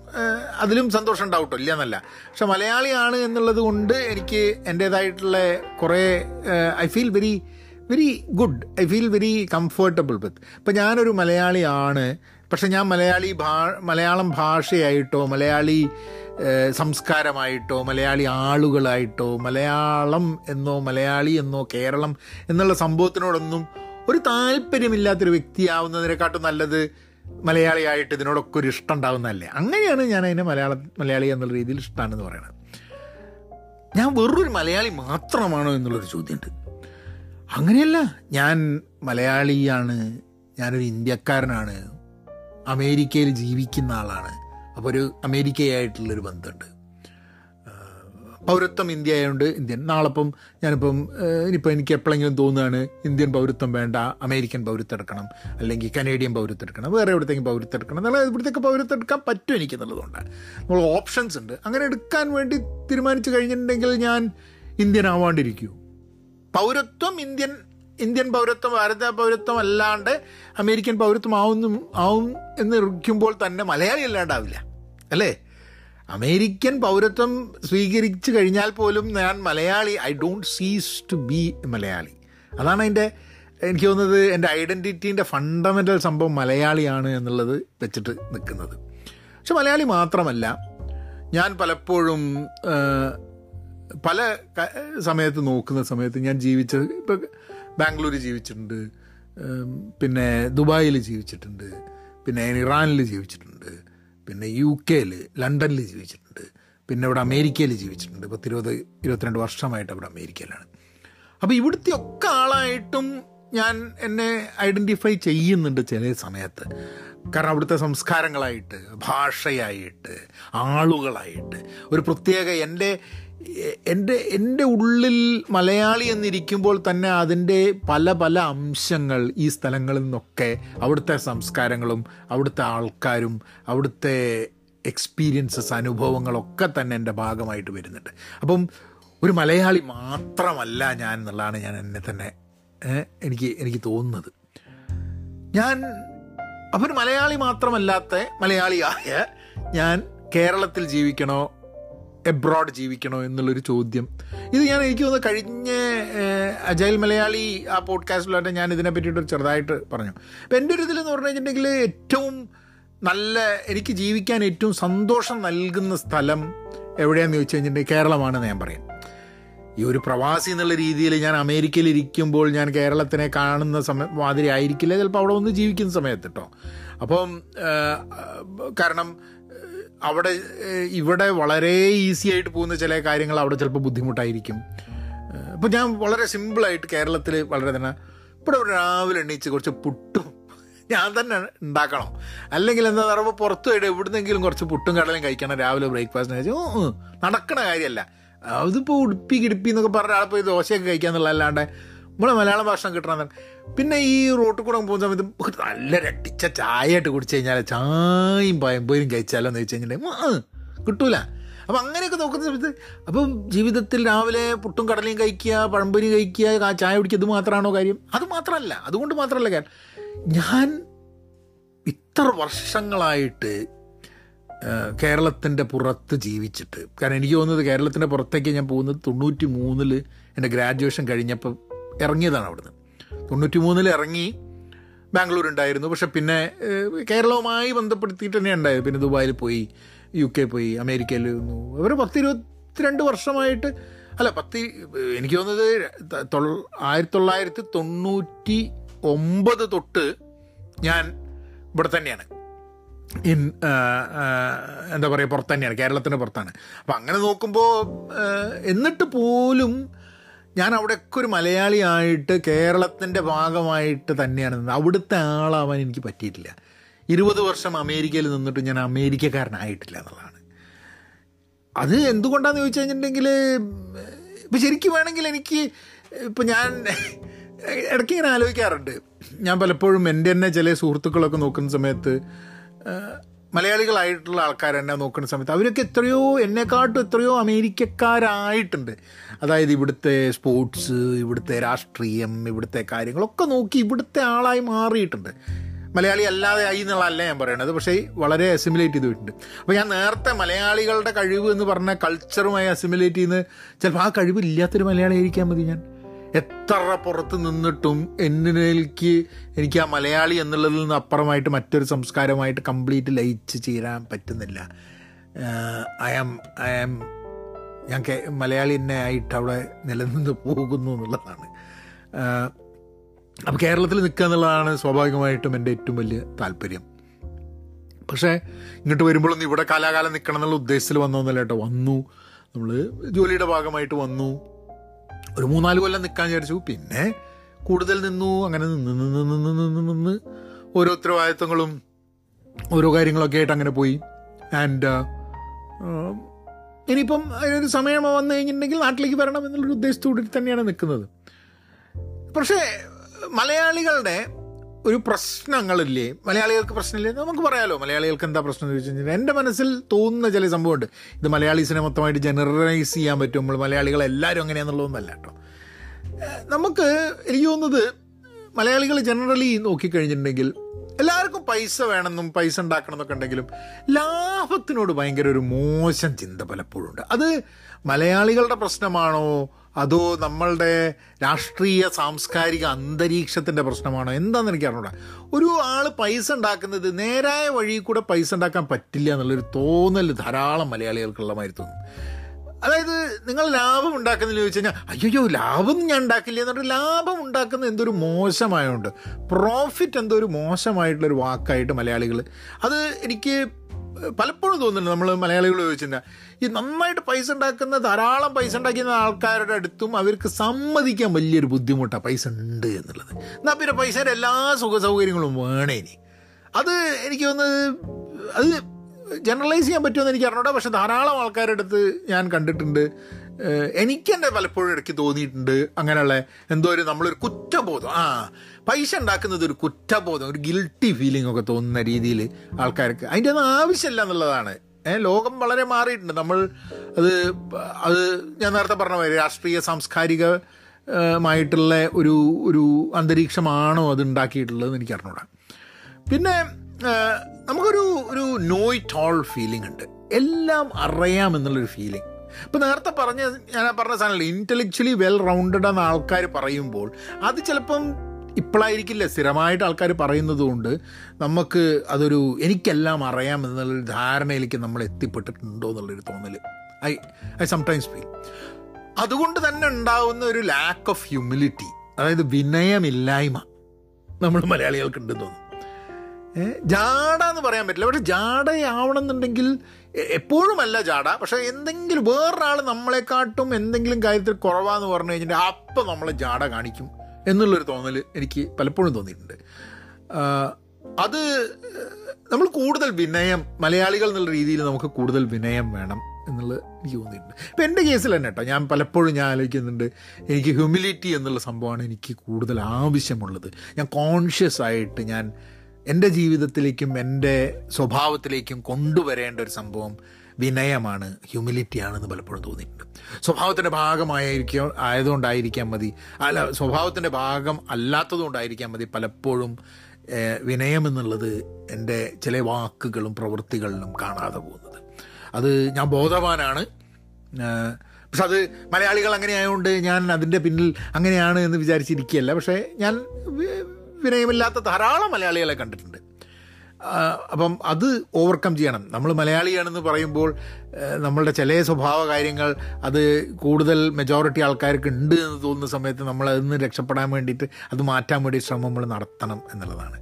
അതിലും സന്തോഷം ഉണ്ടാവും ഇല്ല എന്നല്ല പക്ഷെ മലയാളിയാണ് എന്നുള്ളത് കൊണ്ട് എനിക്ക് എന്റേതായിട്ടുള്ള കുറേ I feel very very good I feel very comfortable with ഇപ്പം ഞാനൊരു മലയാളിയാണ്. പക്ഷെ ഞാൻ മലയാളി ഭാ മലയാളം ഭാഷയായിട്ടോ മലയാളി സംസ്കാരമായിട്ടോ മലയാളി ആളുകളായിട്ടോ മലയാളം എന്നോ മലയാളി എന്നോ കേരളം എന്നുള്ള സംഭവത്തിനോടൊന്നും ഒരു താല്പര്യമില്ലാത്തൊരു വ്യക്തിയാവുന്നതിനെക്കാട്ടും നല്ലത് മലയാളിയായിട്ട് ഇതിനോടൊക്കെ ഒരു ഇഷ്ടം ഉണ്ടാവുന്നതല്ലേ? അങ്ങനെയാണ് ഞാൻ അതിനെ മലയാള മലയാളി എന്നുള്ള രീതിയിൽ ഇഷ്ടമാണെന്ന് പറയുന്നത് ഞാൻ വെറൊരു മലയാളി മാത്രമാണോ എന്നുള്ളൊരു ചോദ്യമുണ്ട്. അങ്ങനെയല്ല ഞാൻ മലയാളിയാണ് ഞാനൊരു ഇന്ത്യക്കാരനാണ് അമേരിക്കയിൽ ജീവിക്കുന്ന ആളാണ്. അപ്പോൾ ഒരു അമേരിക്കയായിട്ടുള്ളൊരു ബന്ധമുണ്ട്. പൗരത്വം ഇന്ത്യ ആയതുകൊണ്ട് ഇന്ത്യൻ. നാളെപ്പം ഞാനിപ്പം ഇനിയിപ്പോൾ എനിക്ക് എപ്പോഴെങ്കിലും തോന്നുകയാണ് ഇന്ത്യൻ പൗരത്വം വേണ്ട അമേരിക്കൻ പൗരത്വം എടുക്കണം അല്ലെങ്കിൽ കനേഡിയൻ പൗരത്വം എടുക്കണം വേറെ എവിടത്തേക്ക് പൗരത്വം എടുക്കണം എന്നുള്ള ഇവിടത്തേക്ക് പൗരത്വം എടുക്കാൻ പറ്റും എനിക്ക് എന്നുള്ളതുകൊണ്ട് നമ്മൾ ഓപ്ഷൻസ് ഉണ്ട്. അങ്ങനെ എടുക്കാൻ വേണ്ടി തീരുമാനിച്ചു കഴിഞ്ഞിട്ടുണ്ടെങ്കിൽ ഞാൻ ഇന്ത്യൻ ആവാണ്ടിരിക്കൂ. പൗരത്വം ഇന്ത്യൻ ഇന്ത്യൻ പൗരത്വം ഭാരത പൗരത്വം അല്ലാണ്ട് അമേരിക്കൻ പൗരത്വം ആവുന്നു ആവും എന്ന് ഇരിക്കുമ്പോൾ തന്നെ മലയാളി അല്ലാണ്ടാവില്ല. അല്ലേ? അമേരിക്കൻ പൗരത്വം സ്വീകരിച്ചു കഴിഞ്ഞാൽ പോലും ഞാൻ Malayali I don't cease to be Malayali. അതാണ് എന്റെ എനിക്ക് തോന്നുന്നത് എന്റെ ഐഡന്റിറ്റീന്റെ ഫണ്ടമെന്റൽ സംഭവം മലയാളിയാണ് എന്നുള്ളത് വെച്ചിട്ട് നിൽക്കുന്നത്. പക്ഷെ മലയാളി മാത്രമല്ല ഞാൻ പലപ്പോഴും പല സമയത്ത് നോക്കുന്ന സമയത്ത് ഞാൻ ജീവിച്ച ഇപ്പം ബാംഗ്ലൂർ ജീവിച്ചിട്ടുണ്ട് പിന്നെ ദുബായിൽ ജീവിച്ചിട്ടുണ്ട് പിന്നെ ഇറാനിൽ ജീവിച്ചിട്ടുണ്ട്. പിന്നെ യു കെയിൽ ലണ്ടനിൽ ജീവിച്ചിട്ടുണ്ട്. പിന്നെ ഇവിടെ അമേരിക്കയിൽ ജീവിച്ചിട്ടുണ്ട്. പത്ത് ഇരുപത് ഇരുപത്തിരണ്ട് വർഷമായിട്ട് അവിടെ അമേരിക്കയിലാണ്. അപ്പോൾ ഇവിടുത്തെ ഒക്കെ ആളായിട്ടും ഞാൻ എന്നെ ഐഡന്റിഫൈ ചെയ്യുന്നുണ്ട് ചില സമയത്ത്. കാരണം അവിടുത്തെ സംസ്കാരങ്ങളായിട്ട് ഭാഷയായിട്ട് ആളുകളായിട്ട്. ഒരു പ്രത്യേക എന്റെ എന്റെ എന്റെ ഉള്ളിൽ മലയാളി എന്നിരിക്കുമ്പോൾ തന്നെ അതിന്റെ പല പല അംശങ്ങൾ ഈ സ്ഥലങ്ങളിൽ നിന്നൊക്കെ അവിടുത്തെ സംസ്കാരങ്ങളും അവിടുത്തെ ആൾക്കാരും അവിടുത്തെ എക്സ്പീരിയൻസസ് അനുഭവങ്ങളൊക്കെ തന്നെ എന്റെ ഭാഗമായിട്ട് വരുന്നുണ്ട്. അപ്പം ഒരു മലയാളി മാത്രമല്ല ഞാൻ എന്നുള്ളതാണ് ഞാൻ എന്നെ തന്നെ എനിക്ക് എനിക്ക് തോന്നുന്നത്. ഞാൻ അപ്പം ഒരു മലയാളി മാത്രമല്ലാത്ത മലയാളിയായ ഞാൻ കേരളത്തിൽ ജീവിക്കണോ? എബ്രോഡ് ജീവിക്കണോ എന്നുള്ളൊരു ചോദ്യം. ഇത് ഞാൻ എനിക്ക് തോന്നുന്നു കഴിഞ്ഞ അജൈൽ മലയാളി ആ പോഡ്കാസ്റ്റിലായിട്ട് ഞാൻ ഇതിനെ പറ്റിയിട്ട് ചെറുതായിട്ട് പറഞ്ഞു. അപ്പം എന്റെ ഒരു ഇതിലെന്ന് പറഞ്ഞു കഴിഞ്ഞിട്ടുണ്ടെങ്കിൽ ഏറ്റവും നല്ല എനിക്ക് ജീവിക്കാൻ ഏറ്റവും സന്തോഷം നൽകുന്ന സ്ഥലം എവിടെയാണെന്ന് ചോദിച്ചു കഴിഞ്ഞിട്ടുണ്ടെങ്കിൽ കേരളമാണെന്ന് ഞാൻ പറയും. ഈ ഒരു പ്രവാസി എന്നുള്ള രീതിയിൽ ഞാൻ അമേരിക്കയിൽ ഇരിക്കുമ്പോൾ ഞാൻ കേരളത്തിനെ കാണുന്ന സമയം മാതിരി ആയിരിക്കില്ല. ചിലപ്പോൾ അവിടെ ഒന്ന് ജീവിക്കുന്ന സമയത്ത് കേട്ടോ അപ്പം കാരണം അവിടെ ഇവിടെ വളരെ ഈസി ആയിട്ട് പോകുന്ന ചില കാര്യങ്ങൾ അവിടെ ചിലപ്പോൾ ബുദ്ധിമുട്ടായിരിക്കും. അപ്പോൾ ഞാൻ വളരെ സിമ്പിളായിട്ട് കേരളത്തിൽ വളരെ തന്നെ ഇവിടെ രാവിലെ എണ്ണീച്ച് കുറച്ച് പുട്ടും ഞാൻ തന്നെ ഉണ്ടാക്കണം. അല്ലെങ്കിൽ എന്താ പറയുമ്പോൾ പുറത്ത് പോയിട്ട് എവിടുന്നെങ്കിലും കുറച്ച് പുട്ടും കടലും കഴിക്കണം രാവിലെ ബ്രേക്ക്ഫാസ്റ്റിന് ഓ നടക്കണ കാര്യമല്ല. അതിപ്പോൾ ഉടുപ്പി കിടുപ്പി എന്നൊക്കെ പറഞ്ഞ പോയി ദോശയൊക്കെ കഴിക്കാന്നുള്ള അല്ലാണ്ട് നമ്മളെ മലയാളം ഭക്ഷണം കിട്ടണം പിന്നെ ഈ റോട്ടിൽ കൂടെ പോകുന്ന സമയത്ത് നല്ല രട്ടിച്ച ചായ ആയിട്ട് കുടിച്ചു കഴിഞ്ഞാൽ ചായയും പയമ്പോരും കഴിച്ചാലോ എന്ന് ചോദിച്ചു കഴിഞ്ഞിട്ടുണ്ടെങ്കിൽ കിട്ടൂല. അപ്പം അങ്ങനെയൊക്കെ നോക്കുന്ന സമയത്ത് അപ്പം ജീവിതത്തിൽ രാവിലെ പുട്ടും കടലയും കഴിക്കുക പഴംപൊരി കഴിക്കുക ചായ കുടിക്കുക ഇത് മാത്രമാണോ കാര്യം? അത് മാത്രമല്ല. അതുകൊണ്ട് മാത്രമല്ല കാര്യം. ഞാൻ ഇത്ര വർഷങ്ങളായിട്ട് കേരളത്തിന്റെ പുറത്ത് ജീവിച്ചിട്ട് കാരണം എനിക്ക് തോന്നുന്നത് കേരളത്തിന്റെ പുറത്തേക്ക് ഞാൻ പോകുന്നത് തൊണ്ണൂറ്റി മൂന്നിൽ എന്റെ ഗ്രാജുവേഷൻ കഴിഞ്ഞപ്പോൾ ഇറങ്ങിയതാണ് അവിടുന്ന്. തൊണ്ണൂറ്റി മൂന്നിൽ ഇറങ്ങി ബാംഗ്ലൂർ ഉണ്ടായിരുന്നു പക്ഷെ പിന്നെ കേരളവുമായി ബന്ധപ്പെടുത്തിയിട്ട് തന്നെ ഉണ്ടായത്. പിന്നെ ദുബായിൽ പോയി യു കെ പോയി അമേരിക്കയിൽ അവർ പത്ത് ഇരുപത്തിരണ്ട് വർഷമായിട്ട് അല്ല പത്ത് എനിക്ക് തോന്നുന്നത് ആയിരത്തി തൊള്ളായിരത്തി തൊണ്ണൂറ്റി ഒമ്പത് തൊട്ട് ഞാൻ ഇവിടെ തന്നെയാണ്. ഇൻ എന്താ പറയുക പുറത്ത് തന്നെയാണ്. കേരളത്തിന് പുറത്താണ്. അപ്പം അങ്ങനെ നോക്കുമ്പോൾ എന്നിട്ട് പോലും ഞാൻ അവിടെയൊക്കെ ഒരു മലയാളിയായിട്ട് കേരളത്തിന്റെ ഭാഗമായിട്ട് തന്നെയാണ് നിന്നത്. അവിടുത്തെ ആളാവാൻ എനിക്ക് പറ്റിയിട്ടില്ല. ഇരുപത് വർഷം അമേരിക്കയിൽ നിന്നിട്ട് ഞാൻ അമേരിക്കക്കാരനായിട്ടില്ല എന്നുള്ളതാണ്. അത് എന്തുകൊണ്ടാണെന്ന് ചോദിച്ചു കഴിഞ്ഞിട്ടുണ്ടെങ്കിൽ ഇപ്പം ശരിക്കും വേണമെങ്കിൽ എനിക്ക് ഇപ്പം ഞാൻ ഇടയ്ക്ക് ഇങ്ങനെ ആലോചിക്കാറുണ്ട്. ഞാൻ പലപ്പോഴും എന്റെ തന്നെ ചില സുഹൃത്തുക്കളൊക്കെ നോക്കുന്ന സമയത്ത് മലയാളികളായിട്ടുള്ള ആൾക്കാർ എന്നെ നോക്കുന്ന സമയത്ത് അവരൊക്കെ എത്രയോ എന്നെക്കാട്ടും എത്രയോ അമേരിക്കക്കാരായിട്ടുണ്ട്. അതായത് ഇവിടുത്തെ സ്പോർട്സ് ഇവിടുത്തെ രാഷ്ട്രീയം ഇവിടുത്തെ കാര്യങ്ങളൊക്കെ നോക്കി ഇവിടുത്തെ ആളായി മാറിയിട്ടുണ്ട്. മലയാളി അല്ലാതെ ആയി എന്നുള്ളതല്ല ഞാൻ പറയണത് പക്ഷേ വളരെ അസിമുലേറ്റ് ചെയ്തിട്ടുണ്ട് അപ്പോൾ ഞാൻ നേരത്തെ മലയാളികളുടെ കഴിവ് എന്ന് പറഞ്ഞ കൾച്ചറുമായി അസിമുലേറ്റ് ചെയ്യുന്ന ചിലപ്പോൾ ആ കഴിവ് ഇല്ലാത്തൊരു മലയാളി ആയിരിക്കാൻ മതി ഞാൻ. എത്ര പുറത്ത് നിന്നിട്ടും എന്നിലേക്ക് എനിക്ക് ആ മലയാളി എന്നുള്ളതിൽ നിന്ന് അപ്പുറമായിട്ട് മറ്റൊരു സംസ്കാരമായിട്ട് കംപ്ലീറ്റ് ലയിച്ച് ചേരാൻ പറ്റുന്നില്ല. ഐ ആം ഐ ആം ഞാൻ മലയാളി തന്നെ ആയിട്ട് അവിടെ നിലനിന്ന് പോകുന്നു എന്നുള്ളതാണ്. അപ്പോൾ കേരളത്തിൽ നിൽക്കുക എന്നുള്ളതാണ് സ്വാഭാവികമായിട്ടും എന്റെ ഏറ്റവും വലിയ താല്പര്യം. പക്ഷേ ഇങ്ങോട്ട് വരുമ്പോഴൊന്നും ഇവിടെ കാലാകാലം നിൽക്കണം എന്നുള്ള ഉദ്ദേശത്തിൽ വന്നൊന്നുമല്ല കേട്ടോ. വന്നു. നമ്മൾ ജോലിയുടെ ഭാഗമായിട്ട് വന്നു. ഒരു മൂന്നാൽ കൊല്ലം നിൽക്കാൻ വിചാരിച്ചു. പിന്നെ കൂടുതൽ നിന്നു അങ്ങനെ നിന്ന് നിന്ന് നിന്ന് നിന്ന് നിന്ന് ഓരോ ഉത്തരവാദിത്തങ്ങളും ഓരോ കാര്യങ്ങളൊക്കെ ആയിട്ട് അങ്ങനെ പോയി. ആൻഡ് ഇനിയിപ്പം അതിനൊരു സമയം വന്നു കഴിഞ്ഞിട്ടുണ്ടെങ്കിൽ നാട്ടിലേക്ക് വരണം എന്നുള്ളൊരു ഉദ്ദേശത്തോടെ തന്നെയാണ് നിൽക്കുന്നത്. പക്ഷേ മലയാളികളുടെ ഒരു പ്രശ്നങ്ങളില്ലേ? മലയാളികൾക്ക് പ്രശ്നമില്ലേ? നമുക്ക് പറയാലോ മലയാളികൾക്ക് എന്താ പ്രശ്നം എന്ന് ചോദിച്ചു കഴിഞ്ഞാൽ എന്റെ മനസ്സിൽ തോന്നുന്ന ചില സംഭവമുണ്ട്. ഇത് മലയാളീസിനെ മൊത്തമായിട്ട് ജനറലൈസ് ചെയ്യാൻ പറ്റും. നമ്മൾ മലയാളികൾ എല്ലാവരും അങ്ങനെയാണെന്നുള്ളതൊന്നല്ല കേട്ടോ. നമുക്ക് എനിക്ക് തോന്നുന്നത് മലയാളികൾ ജനറലി നോക്കിക്കഴിഞ്ഞിട്ടുണ്ടെങ്കിൽ എല്ലാവർക്കും പൈസ വേണമെന്നും പൈസ ഉണ്ടാക്കണം എന്നൊക്കെ ഉണ്ടെങ്കിലും ലാഭത്തിനോട് ഭയങ്കര ഒരു മോശം ചിന്ത പലപ്പോഴും ഉണ്ട്. അത് മലയാളികളുടെ പ്രശ്നമാണോ? അതോ നമ്മളുടെ രാഷ്ട്രീയ സാംസ്കാരിക അന്തരീക്ഷത്തിന്റെ പ്രശ്നമാണോ? എന്താണെന്ന് എനിക്ക് അറിഞ്ഞൂടാ. ഒരു ആൾ പൈസ ഉണ്ടാക്കുന്നത് നേരായ വഴി കൂടെ പൈസ ഉണ്ടാക്കാൻ പറ്റില്ല എന്നുള്ളൊരു തോന്നൽ ധാരാളം മലയാളികൾക്കുള്ള മാതിരി തോന്നും. അതായത് നിങ്ങൾ ലാഭം ഉണ്ടാക്കുന്നതിൽ ചോദിച്ചു കഴിഞ്ഞാൽ അയ്യോ ലാഭം ഞാൻ ഉണ്ടാക്കില്ല എന്നിട്ട് ലാഭം ഉണ്ടാക്കുന്ന എന്തൊരു മോശമായതുകൊണ്ട് പ്രോഫിറ്റ് എന്തോ ഒരു മോശമായിട്ടുള്ളൊരു വാക്കായിട്ട് മലയാളികൾ അത് എനിക്ക് പലപ്പോഴും തോന്നുന്നുണ്ട്. നമ്മൾ മലയാളികൾ ചോദിച്ചിട്ടുണ്ടെങ്കിൽ ഈ നന്നായിട്ട് പൈസ ഉണ്ടാക്കുന്ന ധാരാളം പൈസ ഉണ്ടാക്കുന്ന ആൾക്കാരുടെ അടുത്തും അവർക്ക് സമ്മതിക്കാൻ വലിയൊരു ബുദ്ധിമുട്ടാണ് പൈസ ഉണ്ട് എന്നുള്ളത്. എന്നാൽ പിന്നെ പൈസയുടെ എല്ലാ സുഖ സൗകര്യങ്ങളും വേണേനി അത് എനിക്ക് തോന്നുന്നത് അത് ജനറലൈസ് ചെയ്യാൻ പറ്റുമെന്ന് എനിക്ക് അറിഞ്ഞൂടാ പക്ഷെ ധാരാളം ആൾക്കാരുടെ അടുത്ത് ഞാൻ കണ്ടിട്ടുണ്ട്. എനിക്ക് പലപ്പോഴും ഇടയ്ക്ക് തോന്നിയിട്ടുണ്ട് അങ്ങനെയുള്ള എന്തോ ഒരു നമ്മളൊരു കുറ്റബോധം. ആ പൈസ ഉണ്ടാക്കുന്നത് ഒരു കുറ്റബോധം ഒരു ഗിൽട്ടി ഫീലിംഗ് ഒക്കെ തോന്നുന്ന രീതിയിൽ ആൾക്കാർക്ക്. അതിന്റെ ഒന്നും ആവശ്യമില്ല എന്നുള്ളതാണ് ലോകം വളരെ മാറിയിട്ടുണ്ട്. നമ്മൾ അത് അത് ഞാൻ നേരത്തെ പറഞ്ഞ മാതിരി രാഷ്ട്രീയ സാംസ്കാരിക മായിട്ടുള്ള ഒരു ഒരു അന്തരീക്ഷമാണോ അത് ഉണ്ടാക്കിയിട്ടുള്ളത് എനിക്ക് അറിഞ്ഞൂടാ. പിന്നെ നമുക്കൊരു ഒരു നോയിറ്റ് ഓൾ ഫീലിംഗ് ഉണ്ട്. എല്ലാം അറിയാമെന്നുള്ളൊരു ഫീലിംഗ് ഇപ്പം നേരത്തെ പറഞ്ഞ ഞാൻ പറഞ്ഞ സാധനമല്ല ഇന്റലക്ച്വലി വെൽ റൗണ്ടഡ് എന്ന ആൾക്കാർ പറയുമ്പോൾ അത് ചിലപ്പം ഇപ്പോഴായിരിക്കില്ല സ്ഥിരമായിട്ട് ആൾക്കാർ പറയുന്നത് കൊണ്ട് നമുക്ക് അതൊരു എനിക്കെല്ലാം അറിയാം എന്നുള്ളൊരു ധാരണയിലേക്ക് നമ്മൾ എത്തിപ്പെട്ടിട്ടുണ്ടോ എന്നുള്ളൊരു തോന്നൽ ഐ ഐ സംടൈംസ് ഫീൽ അതുകൊണ്ട് തന്നെ ഉണ്ടാവുന്ന ഒരു ലാക്ക് ഓഫ് ഹ്യൂമിലിറ്റി അതായത് വിനയമില്ലായ്മ നമ്മൾ മലയാളികൾക്ക് ഉണ്ടെന്ന് തോന്നുന്നു. ജാട എന്ന് പറയാൻ പറ്റില്ല. പക്ഷെ ജാടയാവണം എന്നുണ്ടെങ്കിൽ എപ്പോഴുമല്ല ജാട പക്ഷെ എന്തെങ്കിലും വേറൊരാൾ നമ്മളെക്കാട്ടും എന്തെങ്കിലും കാര്യത്തിൽ കുറവാന്ന് പറഞ്ഞു കഴിഞ്ഞിട്ട് അപ്പം നമ്മൾ ജാട കാണിക്കും. എന്നുള്ളൊരു തോന്നൽ എനിക്ക് പലപ്പോഴും തോന്നിയിട്ടുണ്ട്. അത് നമ്മൾ കൂടുതൽ വിനയം മലയാളികൾ എന്നുള്ള രീതിയിൽ നമുക്ക് കൂടുതൽ വിനയം വേണം എന്നുള്ളത് എനിക്ക് തോന്നിയിട്ടുണ്ട്. ഇപ്പം എന്റെ കേസിൽ തന്നെ കേട്ടോ ഞാൻ പലപ്പോഴും ഞാൻ ആലോചിക്കുന്നുണ്ട് എനിക്ക് ഹ്യൂമിലിറ്റി എന്നുള്ള സംഭവമാണ് എനിക്ക് കൂടുതൽ ആവശ്യമുള്ളത്. ഞാൻ കോൺഷ്യസ് ആയിട്ട് ഞാൻ എന്റെ ജീവിതത്തിലേക്കും എന്റെ സ്വഭാവത്തിലേക്കും കൊണ്ടുവരേണ്ട ഒരു സംഭവം വിനയമാണ് ഹ്യൂമിലിറ്റി ആണെന്ന് പലപ്പോഴും തോന്നിയിട്ടുണ്ട്. സ്വഭാവത്തിന്റെ ഭാഗമായിരിക്കും ആയതുകൊണ്ടായിരിക്കാൻ മതി. അല്ല സ്വഭാവത്തിന്റെ ഭാഗം അല്ലാത്തതുകൊണ്ടായിരിക്കാം മതി പലപ്പോഴും വിനയം എന്നുള്ളത് എന്റെ ചില വാക്കുകളും പ്രവൃത്തികളിലും കാണാതെ പോകുന്നത്. അത് ഞാൻ ബോധവാനാണ്. പക്ഷെ അത് മലയാളികൾ അങ്ങനെ ആയതുകൊണ്ട് ഞാൻ അതിന്റെ പിന്നിൽ അങ്ങനെയാണ് എന്ന് വിചാരിച്ചിരിക്കുകയല്ല. പക്ഷേ ഞാൻ വിനയമില്ലാത്ത ധാരാളം മലയാളികളെ കണ്ടിട്ടുണ്ട്. അപ്പം അത് ഓവർകം ചെയ്യണം. നമ്മൾ മലയാളിയാണെന്ന് പറയുമ്പോൾ നമ്മളുടെ ചില സ്വഭാവ കാര്യങ്ങൾ അത് കൂടുതൽ മെജോറിറ്റി ആൾക്കാർക്ക് ഉണ്ട് എന്ന് തോന്നുന്ന സമയത്ത് നമ്മൾ അതിൽ രക്ഷപ്പെടാൻ വേണ്ടിയിട്ട് അത് മാറ്റാൻ വേണ്ടി ശ്രമം നമ്മൾ നടത്തണം എന്നുള്ളതാണ്.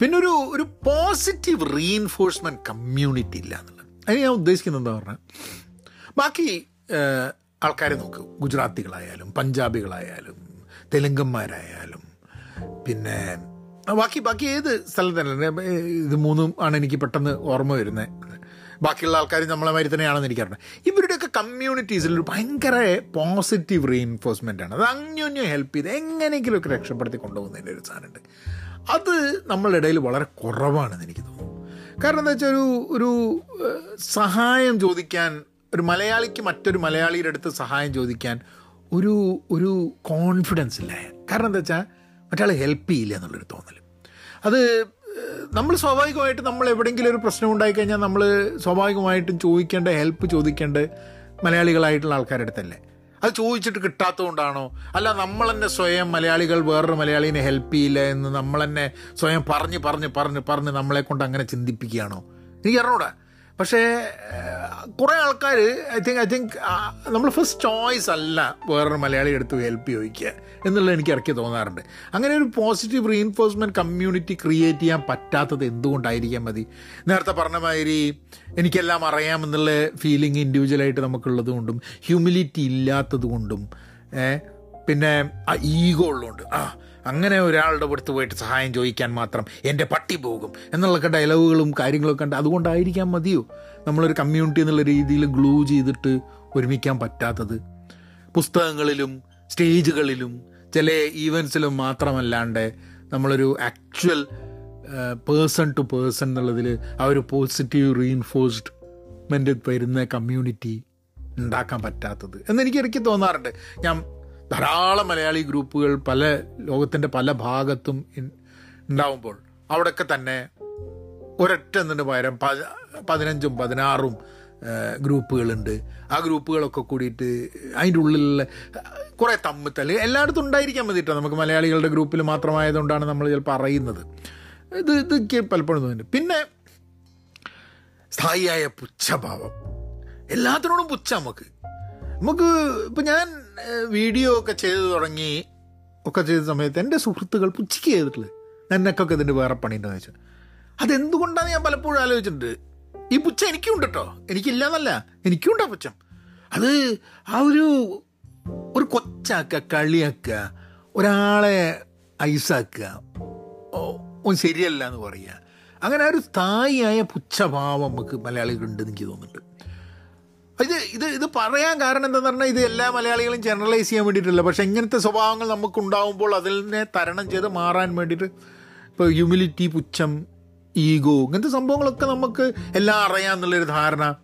പിന്നെ ഒരു ഒരു പോസിറ്റീവ് റീഇൻഫോഴ്സ്മെന്റ് കമ്മ്യൂണിറ്റി ഇല്ല എന്നുള്ളത്. അതിന് ഞാൻ ഉദ്ദേശിക്കുന്നത് എന്താ പറഞ്ഞാൽ ബാക്കി ആൾക്കാരെ നോക്ക്. ഗുജറാത്തികളായാലും പഞ്ചാബികളായാലും തെലുങ്കന്മാരായാലും പിന്നെ ബാക്കി ബാക്കി ഏത് സ്ഥലത്തല്ല. ഇത് മൂന്നും ആണ് എനിക്ക് പെട്ടെന്ന് ഓർമ്മ വരുന്നത് ബാക്കിയുള്ള ആൾക്കാർ നമ്മളെ മാതിരി തന്നെയാണെന്ന് എനിക്കറിയാം ഇവരുടെയൊക്കെ കമ്മ്യൂണിറ്റീസിൽ ഒരു ഭയങ്കര പോസിറ്റീവ് റീഎൻഫോഴ്സ്മെന്റ് ആണ്. അത് അന്യോന്യം ഹെൽപ്പ് ചെയ്ത് എങ്ങനെയെങ്കിലുമൊക്കെ രക്ഷപ്പെടുത്തി കൊണ്ടുപോകുന്നതിന്റെ ഒരു സാധനമുണ്ട്. അത് നമ്മളുടെ ഇടയിൽ വളരെ കുറവാണെന്ന് എനിക്ക് തോന്നുന്നു. കാരണം എന്താ വെച്ചാൽ ഒരു ഒരു സഹായം ചോദിക്കാൻ ഒരു മലയാളിക്ക് മറ്റൊരു മലയാളിയുടെ അടുത്ത് സഹായം ചോദിക്കാൻ ഒരു ഒരു കോൺഫിഡൻസ് ഇല്ല കാരണം എന്താ വെച്ചാൽ മറ്റാൾ ഹെൽപ്പ് ചെയ്യില്ല എന്നുള്ളൊരു തോന്നൽ അത് നമ്മൾ സ്വാഭാവികമായിട്ട് നമ്മൾ എവിടെയെങ്കിലും ഒരു പ്രശ്നം ഉണ്ടായിക്കഴിഞ്ഞാൽ നമ്മൾ സ്വാഭാവികമായിട്ടും ചോദിക്കേണ്ട ഹെൽപ്പ് ചോദിക്കേണ്ട മലയാളികളായിട്ടുള്ള ആൾക്കാരുടെ അടുത്തല്ലേ അത് ചോദിച്ചിട്ട് കിട്ടാത്തതുകൊണ്ടാണോ? അല്ല നമ്മൾ തന്നെ സ്വയം മലയാളികൾ വേറൊരു മലയാളീനെ ഹെൽപ്പ് ചെയ്യില്ല എന്ന് നമ്മൾ തന്നെ സ്വയം പറഞ്ഞ് പറഞ്ഞ് പറഞ്ഞ് പറഞ്ഞ് നമ്മളെ കൊണ്ട് അങ്ങനെ ചിന്തിപ്പിക്കുകയാണോ? എനിക്ക് അറിഞ്ഞൂടാ. പക്ഷേ കുറേ ആൾക്കാർ ഐ തിങ്ക് ഐ തിങ്ക് നമ്മൾ ഫസ്റ്റ് ചോയ്സ് അല്ല വേറൊരു മലയാളി എടുത്ത് ഹെൽപ്പ് ചോദിക്കുക എന്നുള്ളത് എനിക്ക് ഇറക്കി തോന്നാറുണ്ട്. അങ്ങനെ ഒരു പോസിറ്റീവ് റീഇൻഫോഴ്സ്മെന്റ് കമ്മ്യൂണിറ്റി ക്രിയേറ്റ് ചെയ്യാൻ പറ്റാത്തത് എന്തുകൊണ്ടായിരിക്കാൻ മതി? നേരത്തെ പറഞ്ഞ മാതിരി എനിക്കെല്ലാം അറിയാമെന്നുള്ള ഫീലിംഗ് ഇൻഡിവിജ്വലായിട്ട് നമുക്കുള്ളത് കൊണ്ടും ഹ്യൂമിലിറ്റി ഇല്ലാത്തത് കൊണ്ടും പിന്നെ ആ ഈഗോ ഉള്ളതുകൊണ്ട് ആ അങ്ങനെ ഒരാളുടെ അടുത്ത് പോയിട്ട് സഹായം ചോദിക്കാൻ മാത്രം എന്റെ പട്ടി പോകും എന്നുള്ളൊക്കെ ഡയലോഗുകളും കാര്യങ്ങളൊക്കെ ഉണ്ട്. അതുകൊണ്ടായിരിക്കാം മതിയോ? നമ്മളൊരു കമ്മ്യൂണിറ്റി എന്നുള്ള രീതിയിൽ ഗ്ലൂ ചെയ്തിട്ട് ഒരുമിക്കാൻ പറ്റാത്തത്. പുസ്തകങ്ങളിലും സ്റ്റേജുകളിലും ചില ഈവൻസിലും മാത്രമല്ലാണ്ട് നമ്മളൊരു ആക്ച്വൽ പേഴ്സൺ ടു പേഴ്സൺ എന്നുള്ളതിൽ ആ ഒരു പോസിറ്റീവ് റീഇൻഫോഴ്സ്ഡ്മെന്റ് വരുന്ന കമ്മ്യൂണിറ്റി ഉണ്ടാക്കാൻ പറ്റാത്തത്. എന്നെനിക്ക് ഇടയ്ക്ക് തോന്നാറുണ്ട്. ഞാൻ ധാരാളം മലയാളി ഗ്രൂപ്പുകൾ പല ലോകത്തിന്റെ പല ഭാഗത്തും ഉണ്ടാവുമ്പോൾ അവിടെയൊക്കെ തന്നെ ഒരൊറ്റ എന്നതിന് പകരം പതിനഞ്ചും പതിനാറും ഗ്രൂപ്പുകളുണ്ട്. ആ ഗ്രൂപ്പുകളൊക്കെ കൂടിയിട്ട് അതിന്റെ ഉള്ളിലുള്ള കുറേ തമ്മിത്തൽ എല്ലായിടത്തും ഉണ്ടായിരിക്കാൻ മതി നമുക്ക് മലയാളികളുടെ ഗ്രൂപ്പിൽ മാത്രമായതുകൊണ്ടാണ് നമ്മൾ ചിലപ്പോൾ അറിയുന്നത്. ഇത് ഇതൊക്കെ പലപ്പോഴും തോന്നുന്നുണ്ട് പിന്നെ സ്ഥായിയായ പുച്ഛഭാവം. എല്ലാത്തിനോടും പുച്ഛ നമുക്ക്. നമുക്ക് ഇപ്പം ഞാൻ വീഡിയോ ഒക്കെ ചെയ്ത് തുടങ്ങി ഒക്കെ ചെയ്ത സമയത്ത് എന്റെ സുഹൃത്തുക്കൾ പുച്ചിക്ക് ചെയ്തിട്ടുള്ളത് നിനക്കൊക്കെ ഇതിന്റെ വേറെ പണിയുണ്ടെന്ന് വെച്ചാൽ അതെന്തുകൊണ്ടാണ് ഞാൻ പലപ്പോഴും ആലോചിച്ചിട്ടുണ്ട്. ഈ പുച്ച എനിക്കുണ്ട് കേട്ടോ എനിക്കില്ല എന്നല്ല എനിക്കുണ്ടോ പുച്ഛം. അത് ആ ഒരു ഒരു കൊച്ചാക്കുക കളിയാക്കുക ഒരാളെ ഐസാക്കുക ഓ ശരിയല്ല എന്ന് പറയുക. അങ്ങനെ ഒരു സ്ഥായിയായ പുച്ഛഭാവം നമുക്ക് മലയാളികളുണ്ട് എനിക്ക് തോന്നുന്നുണ്ട്. ഇത് ഇത് ഇത് പറയാൻ കാരണം എന്താണെന്ന് പറഞ്ഞാൽ ഇത് എല്ലാ മലയാളികളും ജനറലൈസ് ചെയ്യാൻ വേണ്ടിയിട്ടില്ല. പക്ഷെ ഇങ്ങനത്തെ സ്വഭാവങ്ങൾ നമുക്കുണ്ടാവുമ്പോൾ അതിനെ തരണം ചെയ്ത് മാറാൻ വേണ്ടിയിട്ട് ഇപ്പോൾ ഹ്യൂമിലിറ്റി പുച്ഛം ഈഗോ ഇങ്ങനത്തെ സംഭവങ്ങളൊക്കെ നമുക്ക് എല്ലാം അറിയാമെന്നുള്ളൊരു ധാരണ.